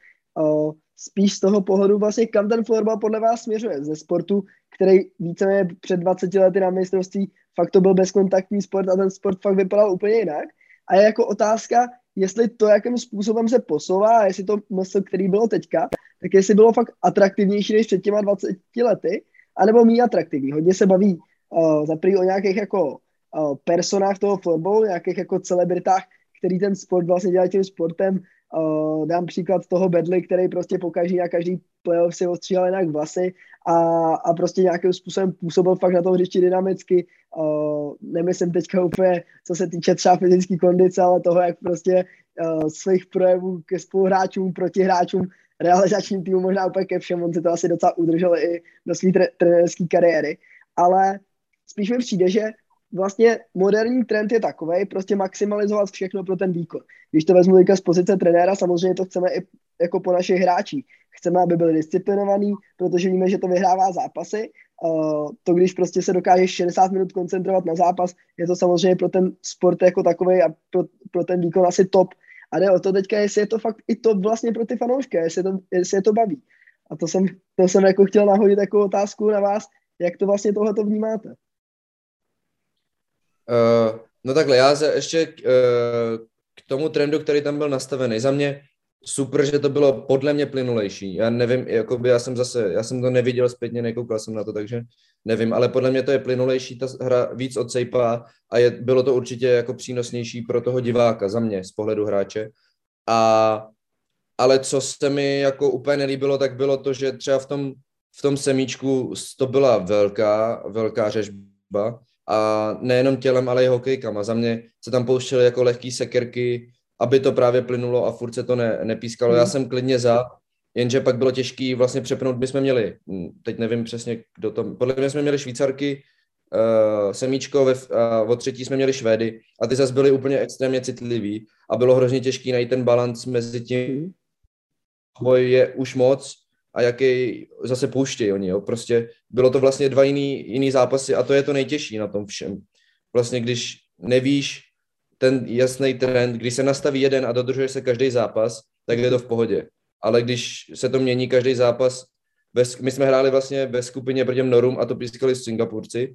[SPEAKER 2] Spíš z toho pohledu vlastně, kam ten florbal podle vás směřuje. Ze sportu, který víceméně před 20 lety na mistrovství fakt to byl bezkontaktní sport a ten sport fakt vypadal úplně jinak. A je jako otázka, jestli to, jakým způsobem se posouvá, a jestli to mysl, který bylo teďka, tak jestli bylo fakt atraktivnější než před těma 20 lety, anebo méně atraktivní. Hodně se baví uh, za o nějakých jako uh, personách toho florbalu, nějakých jako celebritách, který ten sport vlastně dělají tím sportem. Uh, dám příklad toho Bedly, který prostě pokaží na každý playoff si ostříhal jinak vlasy a, a prostě nějakým způsobem působil fakt na tom hřišti dynamicky. Uh, nemyslím teďka úplně, co se týče třeba fyzické kondice, ale toho, jak prostě uh, svých projevů ke spoluhráčům, protihráčům, realizačním týmu, možná úplně ke všem, on si to asi docela udržel i do své tre- trenérské kariéry. Ale spíš mi přijde, že vlastně moderní trend je takový, prostě maximalizovat všechno pro ten výkon. Když to vezmu z pozice trenéra, samozřejmě to chceme i jako po našich hráčích. Chceme, aby byli disciplinovaní, protože víme, že to vyhrává zápasy. Uh, to, když prostě se dokážeš 60 minut koncentrovat na zápas, je to samozřejmě pro ten sport jako takový a pro, pro ten výkon asi top. A jde o to teďka, jestli je to fakt i to vlastně pro ty fanoušky, jestli, to, jestli je to baví. A to jsem, to jsem jako chtěl nahodit takovou otázku na vás, jak to vlastně tohle to vnímáte.
[SPEAKER 3] Uh, no takhle, já se ještě uh, k tomu trendu, který tam byl nastavený. Za mě super, že to bylo podle mě plynulejší. Já nevím, jakoby já jsem zase, já jsem to neviděl zpětně, nekoukal jsem na to, takže nevím, ale podle mě to je plynulejší, ta hra víc odsejpá a je, bylo to určitě jako přínosnější pro toho diváka, za mě, z pohledu hráče. A, ale co se mi jako úplně nelíbilo, tak bylo to, že třeba v tom, v tom semíčku to byla velká, velká řežba, a nejenom tělem, ale i hokejkama. Za mě se tam pouštěly jako lehký sekerky, aby to právě plynulo a furt se to ne, nepískalo. Mm. Já jsem klidně za, jenže pak bylo těžký vlastně přepnout, my jsme měli, hm, teď nevím přesně, kdo to, podle mě jsme měli Švýcarky, uh, semíčko, ve, uh, od třetí jsme měli Švédy a ty zase byly úplně extrémně citliví a bylo hrozně těžký najít ten balans mezi tím, boj je už moc a jaký zase pouštějí oni, jo. Prostě bylo to vlastně dva jiný, jiný zápasy a to je to nejtěžší na tom všem. Vlastně když nevíš ten jasný trend, když se nastaví jeden a dodržuje se každý zápas, tak je to v pohodě. Ale když se to mění každý zápas, bez, my jsme hráli vlastně ve skupině proti Norum a to pískali Singapurci.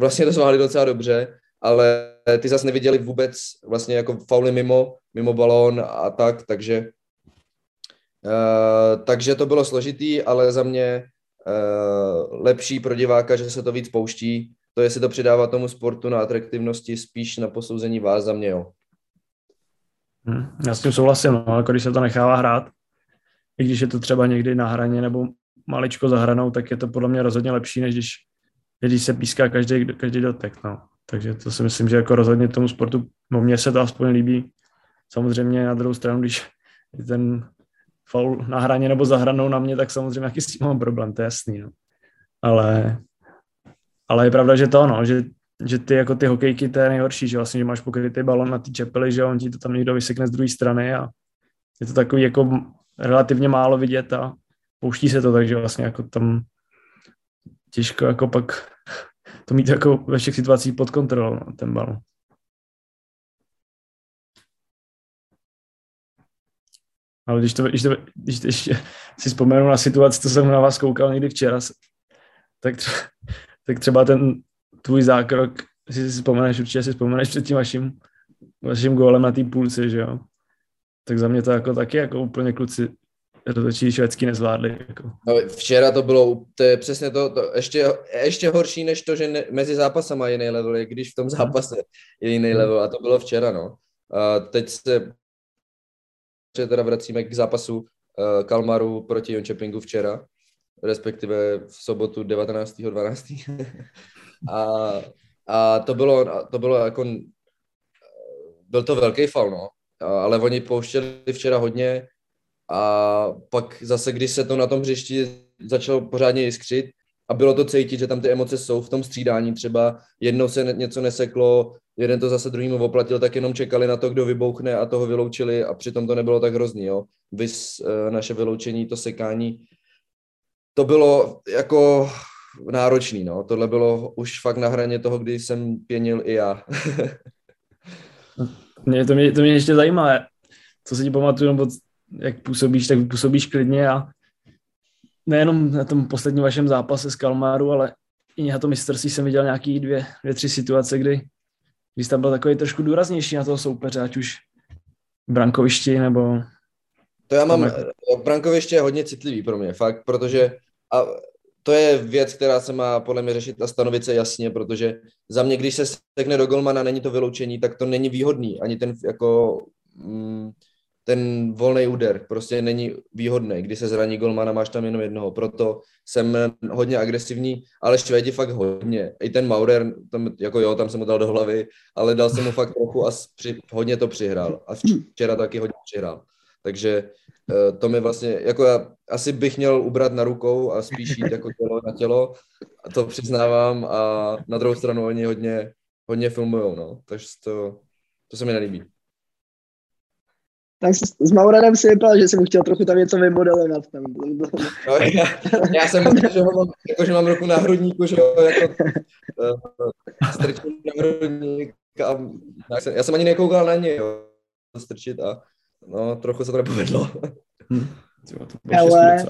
[SPEAKER 3] Vlastně to zvládli docela dobře, ale ty zase neviděli vůbec vlastně jako fauly mimo, mimo balón a tak, takže Uh, takže to bylo složitý, ale za mě uh, lepší pro diváka, že se to víc pouští. To, jestli to přidává tomu sportu na atraktivnosti, spíš na posouzení vás za mě, jo.
[SPEAKER 4] Hmm, já s tím souhlasím, no, jako když se to nechává hrát, i když je to třeba někdy na hraně nebo maličko za hranou, tak je to podle mě rozhodně lepší, než když, když se píská každý, každý dotek. No. Takže to si myslím, že jako rozhodně tomu sportu, no mně se to aspoň líbí. Samozřejmě na druhou stranu, když ten faul na hraně nebo za hranou na mě, tak samozřejmě jaký s tím mám problém, to je jasný. No. Ale, ale je pravda, že to, no, že, že ty jako ty hokejky, to je nejhorší, že vlastně, že máš pokrytý balon na ty čepely, že on ti to tam někdo vysekne z druhé strany a je to takový jako relativně málo vidět a pouští se to, takže vlastně jako tam těžko jako pak <laughs> to mít jako ve všech situacích pod kontrolou, no, ten balon. Ale když, to, když, to, když, když si vzpomenu na situaci, co jsem na vás koukal někdy včera, tak, třeba, tak třeba ten tvůj zákrok, si si vzpomeneš, určitě si vzpomeneš před tím vaším, vaším gólem na té půlci, že jo? Tak za mě to jako taky jako úplně kluci rozhodčí švédský nezvládli. Jako.
[SPEAKER 3] No, včera to bylo, to je přesně to, to ještě, ještě horší než to, že ne, mezi zápasama je jiný level, když v tom zápase je jiný level a to bylo včera, no. A teď se teda vracíme k zápasu uh, Kalmaru proti Jončepingu včera, respektive v sobotu 19.12. <laughs> a, a to bylo, to bylo jako, byl to velký fal, no. Ale oni pouštěli včera hodně a pak zase, když se to na tom hřišti začalo pořádně jiskřit a bylo to cítit, že tam ty emoce jsou v tom střídání třeba, jednou se něco neseklo, jeden to zase druhýmu oplatil, tak jenom čekali na to, kdo vybouchne a toho vyloučili a přitom to nebylo tak hrozný, jo. Vys uh, naše vyloučení, to sekání, to bylo jako náročný, no. Tohle bylo už fakt na hraně toho, kdy jsem pěnil i já. <laughs>
[SPEAKER 4] mě, to, mě, to mě ještě zajímá, co si ti pamatuju, nebo jak působíš, tak působíš klidně a nejenom na tom posledním vašem zápase s Kalmáru, ale i na tom mistrovství jsem viděl nějaký dvě, dvě, tři situace, kdy, kdy jsi tam byl takový trošku důraznější na toho soupeře, ať už v brankovišti nebo...
[SPEAKER 3] To já mám, brankoviště je hodně citlivý pro mě, fakt, protože a to je věc, která se má podle mě řešit a stanovit se jasně, protože za mě, když se stekne do golmana, není to vyloučení, tak to není výhodný, ani ten jako mm, ten volný úder prostě není výhodný. Když se zraní golmana, máš tam jenom jednoho. Proto jsem hodně agresivní, ale Švédi fakt hodně. I ten Maurer, tam, jako jo, tam jsem mu dal do hlavy, ale dal jsem mu fakt trochu a při, hodně to přihrál. A včera taky hodně přihrál. Takže eh, to mi vlastně, jako já asi bych měl ubrat na rukou a spíš jít jako tělo na tělo. A to přiznávám a na druhou stranu oni hodně, hodně filmujou, no. Takže to, to se mi nelíbí
[SPEAKER 2] tak s, s Maurerem si vypadal, že jsem mu chtěl trochu tam něco vymodelovat. Tam. No,
[SPEAKER 3] já, já jsem myslel, že, ho mám, jako, že mám ruku na hrudníku, že ho jako uh, strčím na hrudník a já jsem, já jsem ani nekoukal na něj, jo, strčit a no, trochu se to nepovedlo.
[SPEAKER 2] Hm. Ale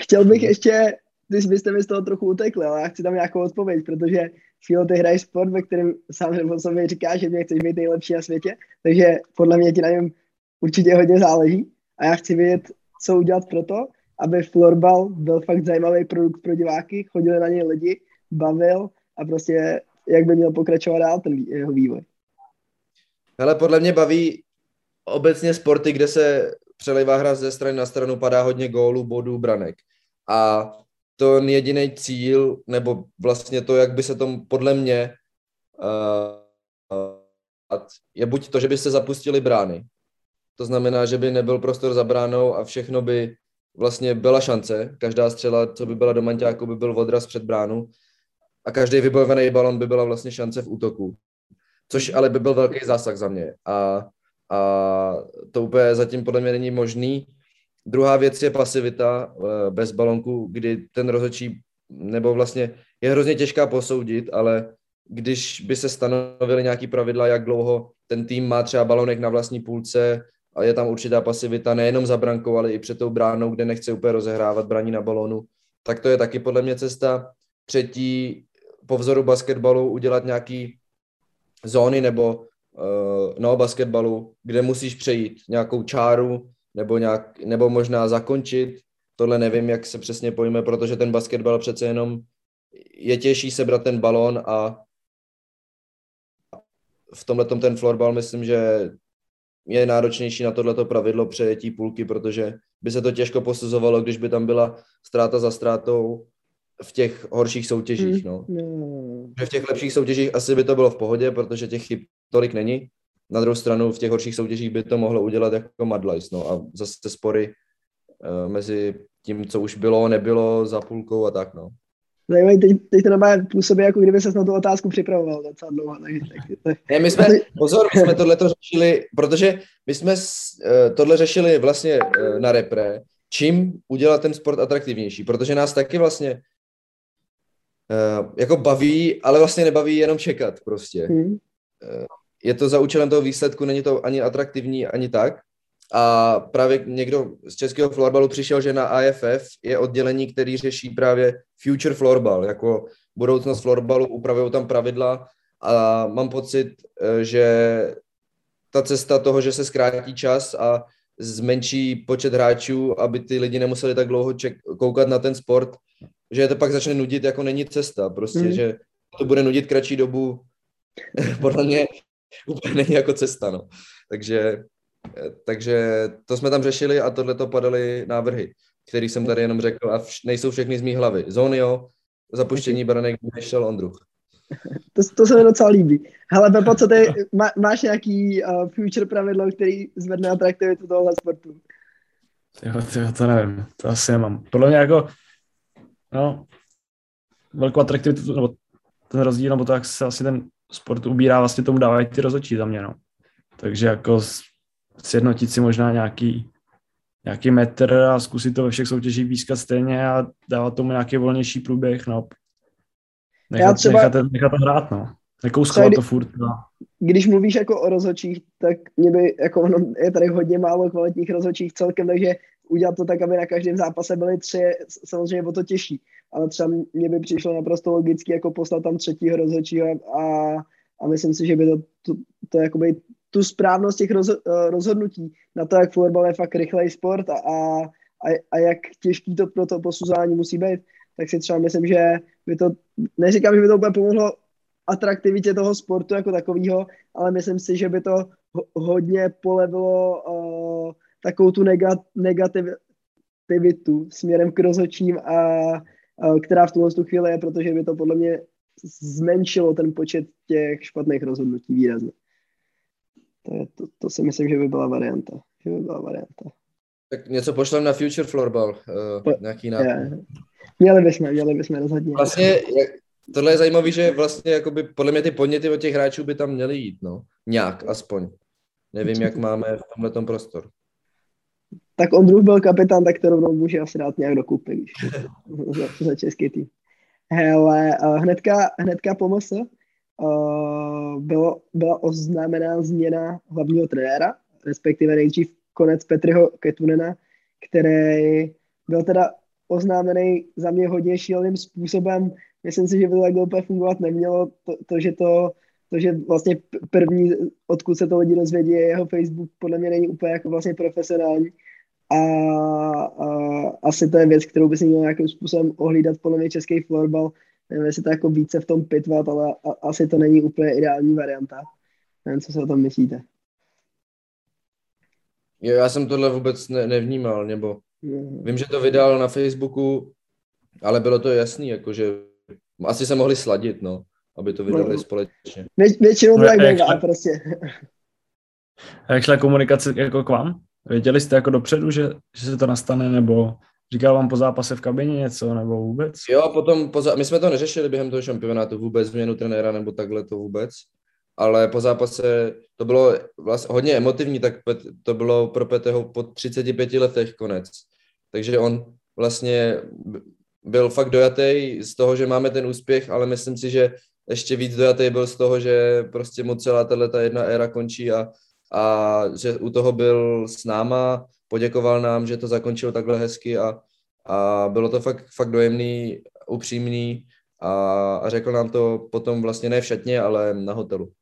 [SPEAKER 2] chtěl bych ještě, když byste mi z toho trochu utekli, ale já chci tam nějakou odpověď, protože Filo, ty hraješ sport, ve kterém sám nebo sobě říkáš, že mě chceš být nejlepší na světě, takže podle mě ti na něm určitě hodně záleží a já chci vědět, co udělat pro to, aby florbal byl fakt zajímavý produkt pro diváky, chodili na něj lidi, bavil a prostě jak by měl pokračovat dál ten jeho vývoj.
[SPEAKER 3] Hele, podle mě baví obecně sporty, kde se přelejvá hra ze strany na stranu, padá hodně gólů, bodů, branek. A to jediný cíl, nebo vlastně to, jak by se tom podle mě uh, je buď to, že by se zapustili brány, to znamená, že by nebyl prostor za bránou a všechno by vlastně byla šance. Každá střela, co by byla do manťáku, by byl odraz před bránu a každý vybojovaný balon by byla vlastně šance v útoku. Což ale by byl velký zásah za mě. A, a to úplně zatím podle mě není možný. Druhá věc je pasivita eh, bez balonku, kdy ten rozhodčí, nebo vlastně je hrozně těžká posoudit, ale když by se stanovily nějaký pravidla, jak dlouho ten tým má třeba balonek na vlastní půlce, a je tam určitá pasivita nejenom za brankou, ale i před tou bránou, kde nechce úplně rozehrávat braní na balonu, tak to je taky podle mě cesta. Třetí, po vzoru basketbalu udělat nějaký zóny nebo uh, no, basketbalu, kde musíš přejít nějakou čáru nebo, nějak, nebo možná zakončit. Tohle nevím, jak se přesně pojme, protože ten basketbal přece jenom je těžší sebrat ten balon a v tomhle ten florbal myslím, že je náročnější na tohleto pravidlo přejetí půlky, protože by se to těžko posuzovalo, když by tam byla ztráta za ztrátou v těch horších soutěžích. No. Mm. V těch lepších soutěžích asi by to bylo v pohodě, protože těch chyb tolik není. Na druhou stranu v těch horších soutěžích by to mohlo udělat jako Madlice. No. A zase spory uh, mezi tím, co už bylo, nebylo za půlkou a tak. No.
[SPEAKER 2] Zajímavý, teď, teď to normálně působí, jako kdyby se na tu otázku připravoval docela dlouho. Tak,
[SPEAKER 3] tak, ne, my jsme, pozor, my jsme tohle řešili, protože my jsme uh, tohle řešili vlastně uh, na repre, čím udělat ten sport atraktivnější, protože nás taky vlastně uh, jako baví, ale vlastně nebaví jenom čekat prostě. Hmm. Je to za účelem toho výsledku, není to ani atraktivní, ani tak. A právě někdo z českého florbalu přišel, že na AFF je oddělení, který řeší právě future florbal, jako budoucnost florbalu, upravují tam pravidla a mám pocit, eh, že ta cesta toho, že se zkrátí čas a zmenší počet hráčů, aby ty lidi nemuseli tak dlouho ček, koukat na ten sport, že je to pak začne nudit, jako není cesta, prostě, mm. že to bude nudit kratší dobu, <laughs> podle mě úplně není jako cesta, no. Takže, takže to jsme tam řešili a tohle to padaly návrhy, který jsem tady jenom řekl a vš- nejsou všechny z mý hlavy. Zonio, zapuštění branek, vyšel Ondruch.
[SPEAKER 2] To, to se mi docela líbí. Hele, Pepo, co ty, má, máš nějaký uh, future pravidlo, který zvedne atraktivitu tohohle sportu?
[SPEAKER 4] Jo, to, to nevím, to asi nemám. Podle mě jako, no, velkou atraktivitu, nebo ten rozdíl, nebo to, jak se asi ten sport ubírá, vlastně tomu dávají ty rozhodčí za mě, no. Takže jako sjednotit si možná nějaký, nějaký metr a zkusit to ve všech soutěžích pískat stejně a dávat tomu nějaký volnější průběh, no. Nechat, Já třeba... nechat, nechat to hrát, no. Nekouskovat to furt. No.
[SPEAKER 2] Když mluvíš jako o rozhodčích, tak mě by, jako ono, je tady hodně málo kvalitních rozhodčích celkem, takže udělat to tak, aby na každém zápase byly tři, samozřejmě o to těžší. Ale třeba mě by přišlo naprosto logicky jako poslat tam třetího rozhodčího a, a myslím si, že by to, to, to jakoby tu správnost těch roz, rozhodnutí na to, jak fotbal je fakt rychlej sport a, a, a jak těžký to pro to posuzování musí být, tak si třeba myslím, že by to, neříkám, že by to úplně pomohlo atraktivitě toho sportu jako takového, ale myslím si, že by to hodně polevilo uh, takovou tu negat, negativitu směrem k rozhodčím, a, která v tuhle chvíli je, protože by to podle mě zmenšilo ten počet těch špatných rozhodnutí výrazně. To, je, to, to si myslím, že by byla varianta. Že by byla varianta.
[SPEAKER 3] Tak něco pošlem na Future Floorball, uh, po, nějaký nápad.
[SPEAKER 2] Měli bychom, měli bychom rozhodně.
[SPEAKER 3] Vlastně, tohle je zajímavé, že vlastně jakoby, podle mě ty podněty od těch hráčů by tam měly jít, no. Nějak, aspoň. Nevím, jak máme v tomhle prostor.
[SPEAKER 2] Tak Ondruch byl kapitán, tak to rovnou může asi dát nějak do kupy, <laughs> za, za český tým. Hele, hnedka, hnedka pomoc uh, bylo, byla oznámená změna hlavního trenéra, respektive nejdřív konec Petriho Ketunena, který byl teda oznámený za mě hodně šíleným způsobem. Myslím si, že by to tak úplně fungovat nemělo. To, to, že to, to, že vlastně první, odkud se to lidi dozvědí, je jeho Facebook, podle mě není úplně jako vlastně profesionální. A, a asi to je věc, kterou by si měl nějakým způsobem ohlídat podle mě český florbal. Nevím, jestli to jako více v tom pitvat, ale a, asi to není úplně ideální varianta. Nevím, co se o tom myslíte.
[SPEAKER 3] Jo, já jsem tohle vůbec ne, nevnímal, nebo vím, že to vydal na Facebooku, ale bylo to jasný, jakože asi se mohli sladit, no, aby to vydali no. společně.
[SPEAKER 2] Vě, většinou to tak bývá, prostě.
[SPEAKER 4] A jak šla komunikace jako k vám? Věděli jste jako dopředu, že, že se to nastane, nebo říkal vám po zápase v kabině něco, nebo vůbec?
[SPEAKER 3] Jo, potom, po zá... my jsme to neřešili během toho šampionátu vůbec, změnu trenéra, nebo takhle to vůbec ale po zápase to bylo vlastně hodně emotivní, tak to bylo pro Peteho po 35 letech konec. Takže on vlastně byl fakt dojatý z toho, že máme ten úspěch, ale myslím si, že ještě víc dojatý byl z toho, že prostě mu celá tato jedna éra končí a, a že u toho byl s náma, poděkoval nám, že to zakončil takhle hezky a, a bylo to fakt, fakt dojemný, upřímný a, a řekl nám to potom vlastně ne v šatně, ale na hotelu.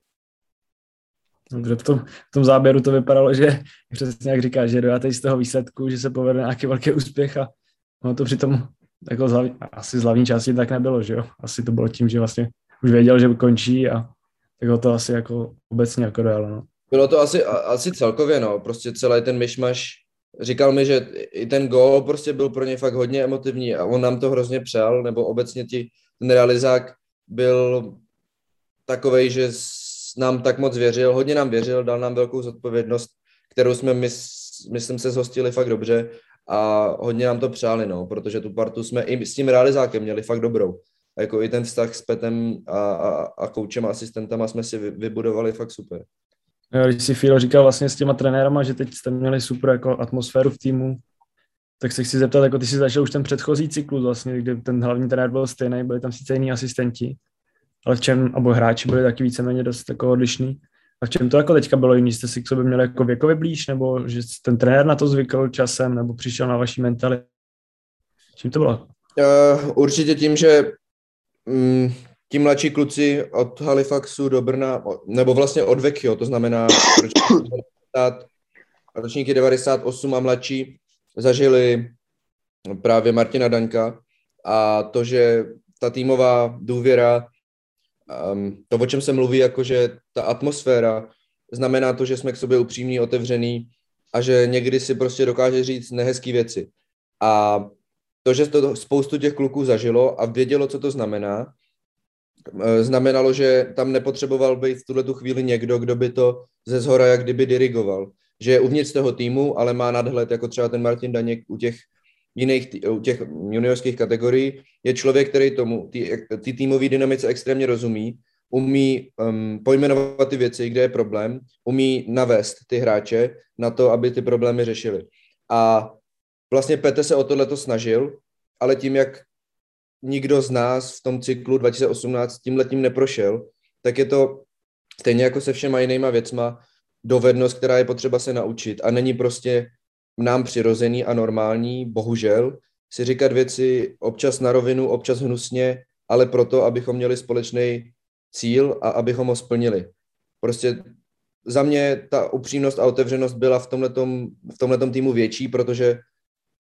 [SPEAKER 4] Dobře, v tom, v tom záběru to vypadalo, že přesně jak říkáš, že dojatý z toho výsledku, že se povede nějaký velký úspěch a ono to přitom jako z hlavní, asi z hlavní části tak nebylo, že jo? Asi to bylo tím, že vlastně už věděl, že končí a tak ho to asi jako obecně jako dojalo, no.
[SPEAKER 3] Bylo to asi, asi celkově, no, prostě celý ten myšmaš, říkal mi, že i ten gól prostě byl pro ně fakt hodně emotivní a on nám to hrozně přál, nebo obecně ti, ten realizák byl takovej, že nám tak moc věřil, hodně nám věřil, dal nám velkou zodpovědnost, kterou jsme, mys, myslím se, zhostili fakt dobře a hodně nám to přáli, no, protože tu partu jsme i s tím realizákem měli fakt dobrou. A jako i ten vztah s Petem a, a, a koučem a asistentama jsme si vybudovali fakt super.
[SPEAKER 4] Jo, když si Filo říkal vlastně s těma trenérama, že teď jste měli super jako atmosféru v týmu, tak se chci zeptat, jako ty jsi začal už ten předchozí cyklus vlastně, kdy ten hlavní trenér byl stejný, byli tam sice jiní asistenti, ale v čem, abo hráči byli taky víceméně dost jako odlišný. A v čem to jako teďka bylo jiný? Jste si k sobě měli jako věkově blíž, nebo že ten trenér na to zvykl časem, nebo přišel na vaší mentalitu? Čím to bylo?
[SPEAKER 3] Uh, určitě tím, že um, ti mladší kluci od Halifaxu do Brna, nebo vlastně od Vekio, to znamená, <coughs> ročníky 98 a mladší zažili právě Martina Daňka a to, že ta týmová důvěra, um, to, o čem se mluví, jakože ta atmosféra, znamená to, že jsme k sobě upřímní, otevřený a že někdy si prostě dokáže říct nehezké věci. A to, že to spoustu těch kluků zažilo a vědělo, co to znamená, znamenalo, že tam nepotřeboval být v tuhle tu chvíli někdo, kdo by to ze zhora jak kdyby dirigoval. Že je uvnitř toho týmu, ale má nadhled, jako třeba ten Martin Daněk u těch jiných, u těch juniorských kategorií, je člověk, který tomu, ty, ty týmové dynamice extrémně rozumí, umí um, pojmenovat ty věci, kde je problém, umí navést ty hráče na to, aby ty problémy řešili. A vlastně Pete se o tohleto snažil, ale tím, jak nikdo z nás v tom cyklu 2018 tím letím neprošel, tak je to stejně jako se všema jinýma věcma dovednost, která je potřeba se naučit a není prostě nám přirozený a normální, bohužel, si říkat věci občas na rovinu, občas hnusně, ale proto, abychom měli společný cíl a abychom ho splnili. Prostě za mě ta upřímnost a otevřenost byla v tomhletom, v tomhletom týmu větší, protože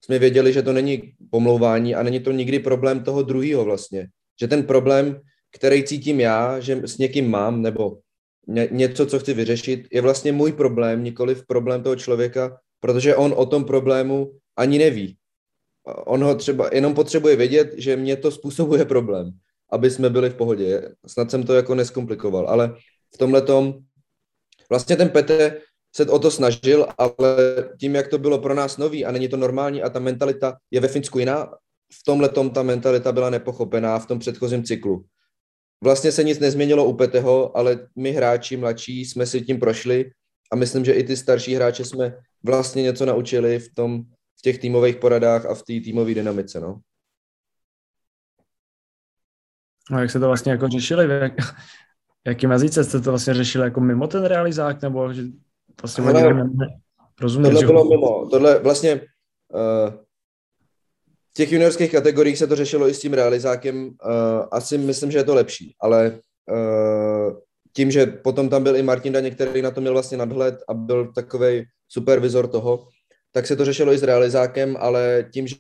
[SPEAKER 3] jsme věděli, že to není pomlouvání a není to nikdy problém toho druhého vlastně. Že ten problém, který cítím já, že s někým mám, nebo ně, něco, co chci vyřešit, je vlastně můj problém, nikoli problém toho člověka, protože on o tom problému ani neví. On ho třeba jenom potřebuje vědět, že mě to způsobuje problém, aby jsme byli v pohodě. Snad jsem to jako neskomplikoval, ale v tomhle tom vlastně ten Pete se o to snažil, ale tím, jak to bylo pro nás nový a není to normální a ta mentalita je ve Finsku jiná, v tomhle tom ta mentalita byla nepochopená v tom předchozím cyklu. Vlastně se nic nezměnilo u Peteho, ale my hráči mladší jsme si tím prošli a myslím, že i ty starší hráče jsme vlastně něco naučili v, tom, v těch týmových poradách a v té týmové dynamice. No.
[SPEAKER 4] A jak se to vlastně jako řešili? Jak, jaký jazyce jste to vlastně řešili jako mimo ten realizák, nebo že vlastně
[SPEAKER 3] Hele, ne, rozumět, tohle že... bylo mimo. Tohle vlastně uh, v těch juniorských kategoriích se to řešilo i s tím realizákem. Uh, asi myslím, že je to lepší, ale uh, tím, že potom tam byl i Martin Daně, který na to měl vlastně nadhled a byl takový supervizor toho, tak se to řešilo i s realizákem, ale tím, že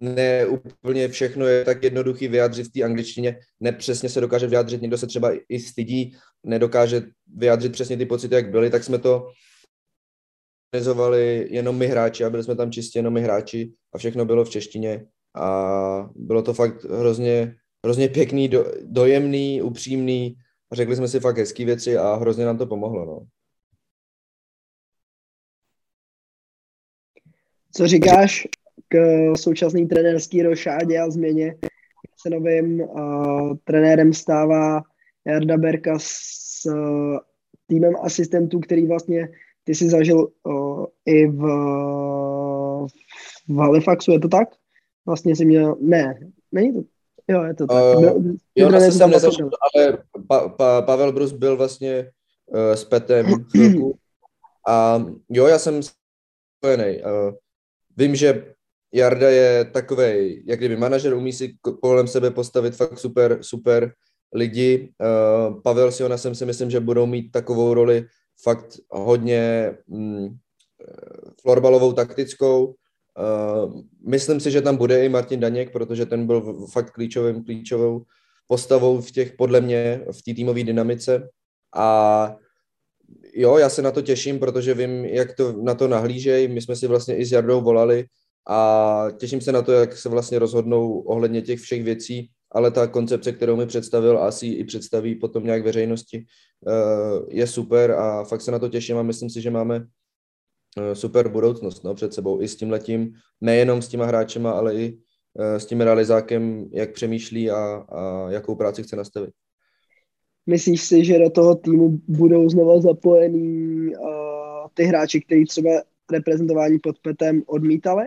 [SPEAKER 3] ne úplně všechno je tak jednoduchý vyjádřit v té angličtině, nepřesně se dokáže vyjádřit, někdo se třeba i stydí, nedokáže vyjádřit přesně ty pocity, jak byly, tak jsme to organizovali jenom my hráči a byli jsme tam čistě jenom my hráči a všechno bylo v češtině. A bylo to fakt hrozně, hrozně pěkný, do, dojemný, upřímný řekli jsme si fakt hezký věci a hrozně nám to pomohlo, no.
[SPEAKER 2] Co říkáš k současné trenérské rošádě a změně? Se novým uh, trenérem stává Jarda Berka s uh, týmem asistentů, který vlastně ty si zažil uh, i v, v Halifaxu, je to tak? Vlastně si měl, ne, není to, jo, je to tak. Uh,
[SPEAKER 3] jo, asi jsem nezažil, ale pa, pa, Pavel Brus byl vlastně uh, s Petem chvilku <clears throat> a jo, já jsem spojený. Uh, vím, že Jarda je takový, jak kdyby manažer, umí si kolem sebe postavit fakt super, super lidi. Uh, Pavel Siona jsem si myslím, že budou mít takovou roli fakt hodně mm, florbalovou, taktickou. Uh, myslím si, že tam bude i Martin Daněk, protože ten byl fakt klíčovým, klíčovou postavou v těch, podle mě, v té týmové dynamice. A jo, já se na to těším, protože vím, jak to na to nahlížejí. My jsme si vlastně i s Jardou volali a těším se na to, jak se vlastně rozhodnou ohledně těch všech věcí, ale ta koncepce, kterou mi představil, asi i představí potom nějak veřejnosti, eh, je super a fakt se na to těším a myslím si, že máme eh, super budoucnost no, před sebou i s tím letím, nejenom s těma hráčema, ale i eh, s tím realizákem, jak přemýšlí a, a jakou práci chce nastavit.
[SPEAKER 2] Myslíš si, že do toho týmu budou znova zapojení uh, ty hráči, kteří třeba reprezentování pod Petem odmítali?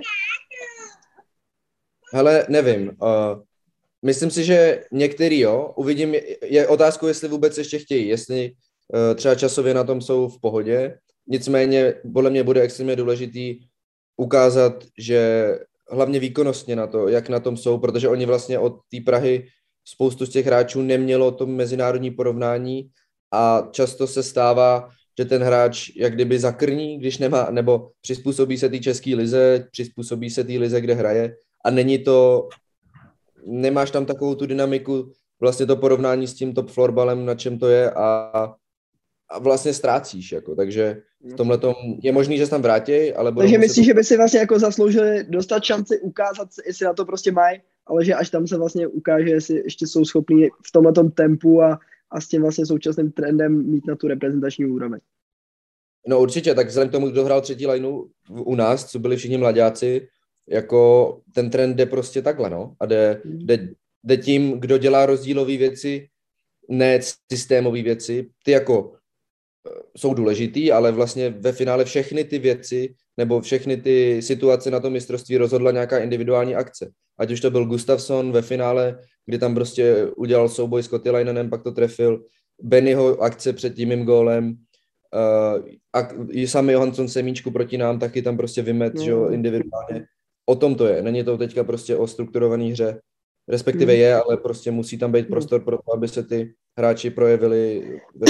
[SPEAKER 3] Hele, nevím. Uh, myslím si, že některý jo. Uvidím, je otázkou, jestli vůbec ještě chtějí, jestli uh, třeba časově na tom jsou v pohodě. Nicméně podle mě bude extrémně důležitý ukázat, že hlavně výkonnostně na to, jak na tom jsou, protože oni vlastně od té Prahy spoustu z těch hráčů nemělo to mezinárodní porovnání a často se stává, že ten hráč jak kdyby zakrní, když nemá, nebo přizpůsobí se té české lize, přizpůsobí se té lize, kde hraje a není to, nemáš tam takovou tu dynamiku, vlastně to porovnání s tím top florbalem, na čem to je a, a vlastně ztrácíš, jako, takže v tomhle tom je možný, že se tam vrátí, ale...
[SPEAKER 2] Takže myslíš, to... že by si vlastně jako zasloužili dostat šanci ukázat, jestli na to prostě mají, ale že až tam se vlastně ukáže, jestli ještě jsou schopní v tomhle tempu a, a s tím vlastně současným trendem mít na tu reprezentační úroveň.
[SPEAKER 3] No určitě, tak vzhledem k tomu, kdo hrál třetí lineu u nás, co byli všichni mladáci, jako ten trend jde prostě takhle, no. A jde, jde, jde tím, kdo dělá rozdílové věci, ne systémové věci. Ty jako eh, jsou důležitý, ale vlastně ve finále všechny ty věci nebo všechny ty situace na tom mistrovství rozhodla nějaká individuální akce. Ať už to byl Gustafsson ve finále, kdy tam prostě udělal souboj s Kotilainen, pak to trefil, Bennyho akce před tím mým gólem, uh, a i sami Johansson Semíčku proti nám taky tam prostě vymet, no. že jo, individuálně. O tom to je, není to teďka prostě o strukturované hře, respektive mm. je, ale prostě musí tam být prostor pro to, aby se ty hráči projevili ve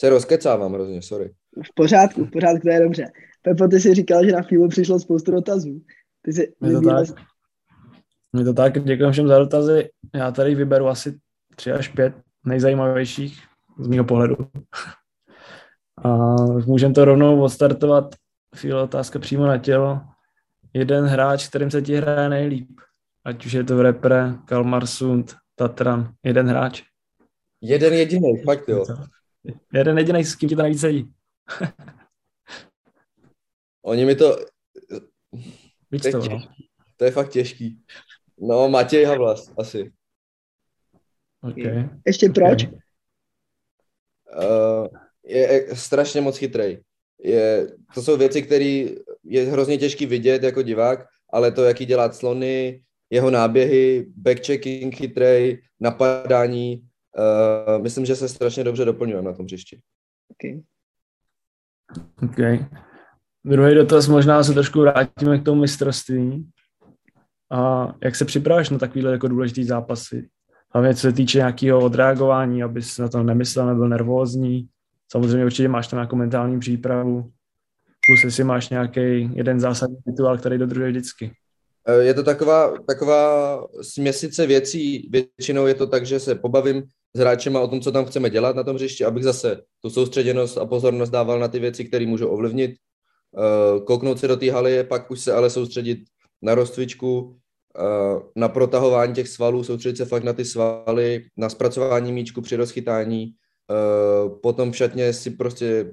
[SPEAKER 3] se rozkecávám hrozně, sorry.
[SPEAKER 2] V pořádku, v pořádku, to je dobře. Pepo, ty jsi říkal, že na FIBO přišlo spoustu dotazů. Ty jsi
[SPEAKER 4] je to tak. Je to tak, děkuji všem za dotazy. Já tady vyberu asi tři až pět nejzajímavějších z mého pohledu. A můžeme to rovnou odstartovat. Fíl otázka přímo na tělo. Jeden hráč, kterým se ti hraje nejlíp. Ať už je to v repre, Kalmar Sund, Tatran. Jeden hráč.
[SPEAKER 3] Jeden jediný, fakt jo.
[SPEAKER 4] Jeden jediný, s kým ti to nejvíc sedí.
[SPEAKER 3] Oni mi to...
[SPEAKER 4] Víc to, no.
[SPEAKER 3] to je fakt těžký. No, Matěj Havlas, asi.
[SPEAKER 4] Okay.
[SPEAKER 2] Ještě proč? Okay.
[SPEAKER 3] Uh, je, je strašně moc chytrý. Je, to jsou věci, které je hrozně těžký vidět jako divák, ale to, jaký dělá slony, jeho náběhy, backchecking chytrý, napadání, uh, myslím, že se strašně dobře doplňujeme na tom příští.
[SPEAKER 2] Okay.
[SPEAKER 4] OK. Druhý dotaz, možná se trošku vrátíme k tomu mistrovství. A jak se připravíš na takovýhle jako důležitý zápasy? Hlavně co se týče nějakého odreagování, abys na to nemyslel, nebyl nervózní. Samozřejmě určitě máš tam nějakou mentální přípravu. Plus jestli máš nějaký jeden zásadní rituál, který dodržuje vždycky.
[SPEAKER 3] Eh, je to taková, taková směsice věcí. Většinou je to tak, že se pobavím s hráčem o tom, co tam chceme dělat na tom hřišti, abych zase tu soustředěnost a pozornost dával na ty věci, které můžu ovlivnit. Eh, kouknout se do té haly, pak už se ale soustředit na rozcvičku, eh, na protahování těch svalů, soustředit se fakt na ty svaly, na zpracování míčku při rozchytání, potom v šatně si prostě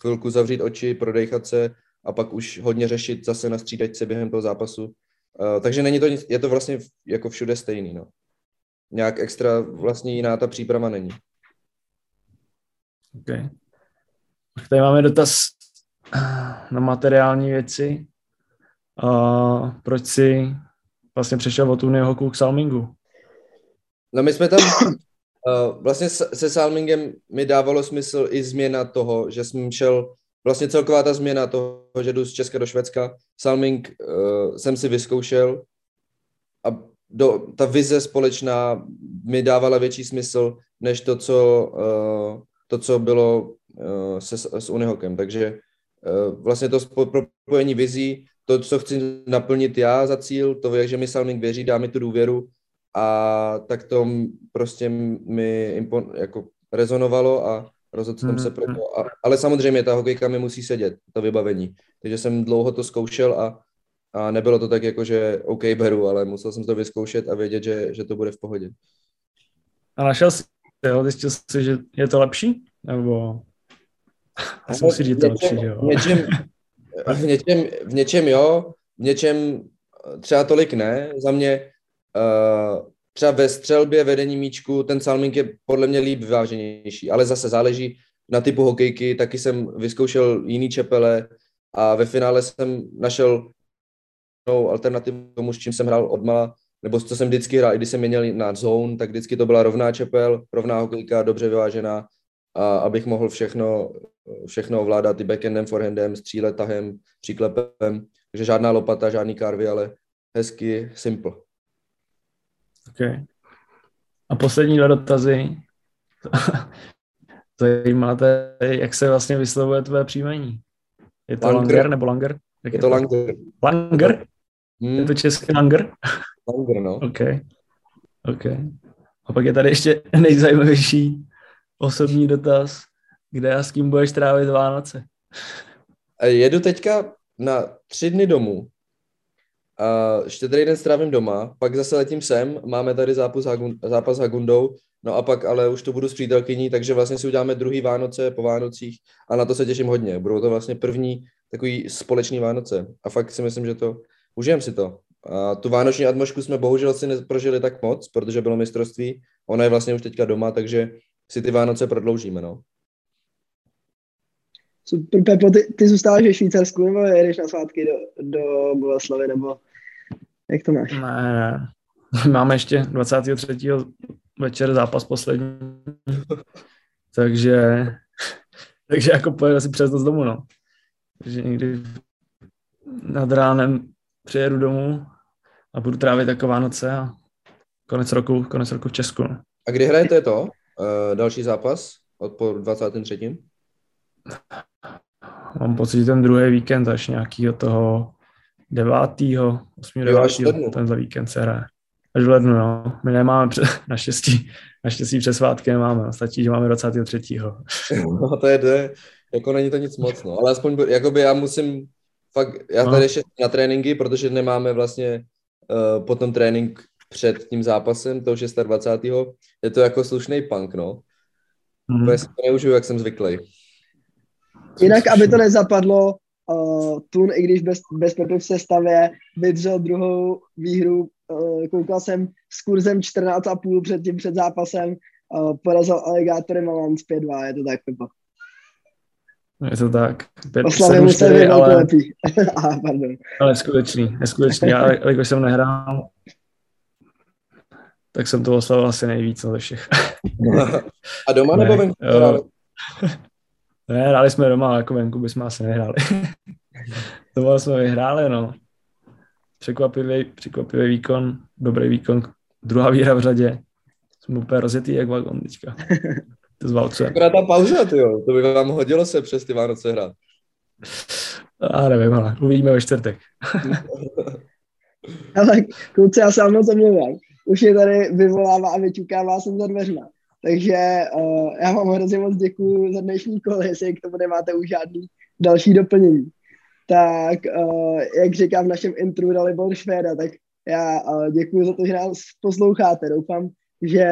[SPEAKER 3] chvilku zavřít oči, prodejchat se a pak už hodně řešit zase na střídačce během toho zápasu. Uh, takže není to nic, je to vlastně jako všude stejný, no. Nějak extra vlastně jiná ta příprava není.
[SPEAKER 4] OK. Tady máme dotaz na materiální věci. Uh, proč si vlastně přešel od Unii hoku k Salmingu?
[SPEAKER 3] No my jsme tam, vlastně se Salmingem mi dávalo smysl i změna toho, že jsem šel vlastně celková ta změna toho, že jdu z Česka do Švédska, Salming uh, jsem si vyzkoušel a do, ta vize společná mi dávala větší smysl, než to, co, uh, to, co bylo uh, se, s Unihokem. Takže uh, vlastně to propojení vizí, to, co chci naplnit já za cíl, to, že mi Salming věří, dá mi tu důvěru a tak to prostě mi impon, jako rezonovalo a rozhodl jsem mm-hmm. se pro to. A, ale samozřejmě ta hokejka mi musí sedět, to vybavení. Takže jsem dlouho to zkoušel a, a nebylo to tak jako, že OK, beru, ale musel jsem to vyzkoušet a vědět, že, že to bude v pohodě.
[SPEAKER 4] A našel jsi, jo, zjistil jsi, že je to lepší? Nebo <laughs> asi musí říct to lepší, že jo?
[SPEAKER 3] V něčem, <laughs> v, něčem, v něčem jo, v něčem třeba tolik ne. Za mě třeba ve střelbě vedení míčku ten salming je podle mě líp vyváženější, ale zase záleží na typu hokejky, taky jsem vyzkoušel jiný čepele a ve finále jsem našel alternativu tomu, s čím jsem hrál odmala, nebo co jsem vždycky hrál, i když jsem měl na zone, tak vždycky to byla rovná čepel, rovná hokejka, dobře vyvážená, a abych mohl všechno, všechno ovládat i backendem, forehandem, střílet, tahem, příklepem, takže žádná lopata, žádný karvy, ale hezky, simple.
[SPEAKER 4] Okay. A poslední dva dotazy. <laughs> zajímá, jak se vlastně vyslovuje tvé příjmení. Je to
[SPEAKER 3] Langer.
[SPEAKER 4] Langer nebo Langer? Jak
[SPEAKER 3] Je to Langer.
[SPEAKER 4] Langer?
[SPEAKER 3] Hmm,
[SPEAKER 4] Je to český Langer?
[SPEAKER 3] Langer, no.
[SPEAKER 4] OK. OK. A pak je tady ještě <laughs> nejzajímavější osobní dotaz. Kde a s kým budeš trávit Vánoce?
[SPEAKER 3] Jedu teďka na tři dny domů. A štědrý den strávím doma, pak zase letím sem, máme tady zápas, Hagun, zápas Hagundou, no a pak ale už to budu s přítelkyní, takže vlastně si uděláme druhý Vánoce po Vánocích a na to se těším hodně. Budou to vlastně první takový společný Vánoce a fakt si myslím, že to, užijem si to. A tu vánoční atmosféru jsme bohužel si neprožili tak moc, protože bylo mistrovství, ona je vlastně už teďka doma, takže si ty Vánoce prodloužíme, no.
[SPEAKER 2] Super, Pepo, ty, ty zůstáváš ve Švýcarsku nebo jedeš na svátky do, do Boleslavy, nebo jak to máš?
[SPEAKER 4] Ne, ne. <laughs> Máme ještě 23. večer zápas poslední. <laughs> takže, <laughs> takže jako pojedu asi přes noc domů, no. Takže někdy nad ránem přijedu domů a budu trávit jako Vánoce a konec roku, konec roku v Česku. No.
[SPEAKER 3] A kdy hrajete to? Uh, další zápas od po 23.
[SPEAKER 4] Mám pocit, že ten druhý víkend až nějakýho toho 9. 8. 9.
[SPEAKER 3] Jo, lednu.
[SPEAKER 4] tenhle víkend se hraje. Až v lednu, no. My nemáme před, <laughs> naštěstí, naštěstí přes svátky nemáme, no. stačí, že máme 23. <laughs>
[SPEAKER 3] No to je, to je, jako není to nic moc, no. Ale aspoň, jakoby já musím, fakt, já
[SPEAKER 4] No.
[SPEAKER 3] tady ještě na tréninky, protože nemáme vlastně uh, potom trénink před tím zápasem, toho 26. Je to jako slušný punk, no.
[SPEAKER 4] Mhm.
[SPEAKER 3] Úplně si to neužiju, jak jsem zvyklý.
[SPEAKER 2] Jinak, aby to nezapadlo, uh, Tun, i když bez, bez Pepy v sestavě, vydřel druhou výhru, uh, koukal jsem s kurzem 14,5 před tím před zápasem, uh, porazil Alligátory Malans 5-2, je to tak, Pepo.
[SPEAKER 4] Je to tak.
[SPEAKER 2] Mu se vyhnul
[SPEAKER 4] ale,
[SPEAKER 2] lepší. <laughs> Aha, pardon.
[SPEAKER 4] ale neskutečný, neskutečný. Já, jelikož jsem nehrál, tak jsem to oslavil asi nejvíc no, ze všech.
[SPEAKER 3] A doma
[SPEAKER 4] Ne,
[SPEAKER 3] nebo venku?
[SPEAKER 4] Ne, hráli jsme doma, ale jako venku bychom asi nehráli. <laughs> doma jsme vyhráli, no. Překvapivý, překvapivý výkon, dobrý výkon, druhá výhra v řadě. Jsme úplně rozjetý jak vagon teďka. To zvalcujeme.
[SPEAKER 3] Akorát ta pauza, ty jo. To by vám hodilo se přes ty Vánoce hrát.
[SPEAKER 4] A nevím, ale uvidíme ve čtvrtek. <laughs>
[SPEAKER 2] Ale kluci, já sám moc omlouvám. Už je tady vyvolává a vyťukává jsem za dveřma. Takže uh, já vám hrozně moc děkuji za dnešní kolo, jestli k tomu nemáte už žádný další doplnění. Tak, uh, jak říkám v našem intru Dalibor Švéda, tak já uh, děkuji za to, že nás posloucháte. Doufám, že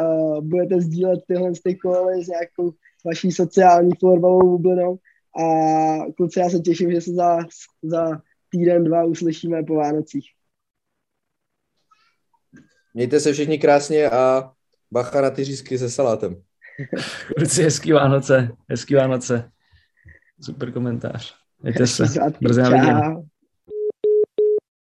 [SPEAKER 2] uh, budete sdílet tyhle ty koly s nějakou vaší sociální florbalovou bublinou. A kluci, já se těším, že se za, za týden, dva uslyšíme po Vánocích.
[SPEAKER 3] Mějte se všichni krásně a bacha na ty řízky se salátem. <laughs>
[SPEAKER 4] Kluci, hezký Vánoce, hezký Vánoce. Super komentář. Mějte se. Brzy na viděnou.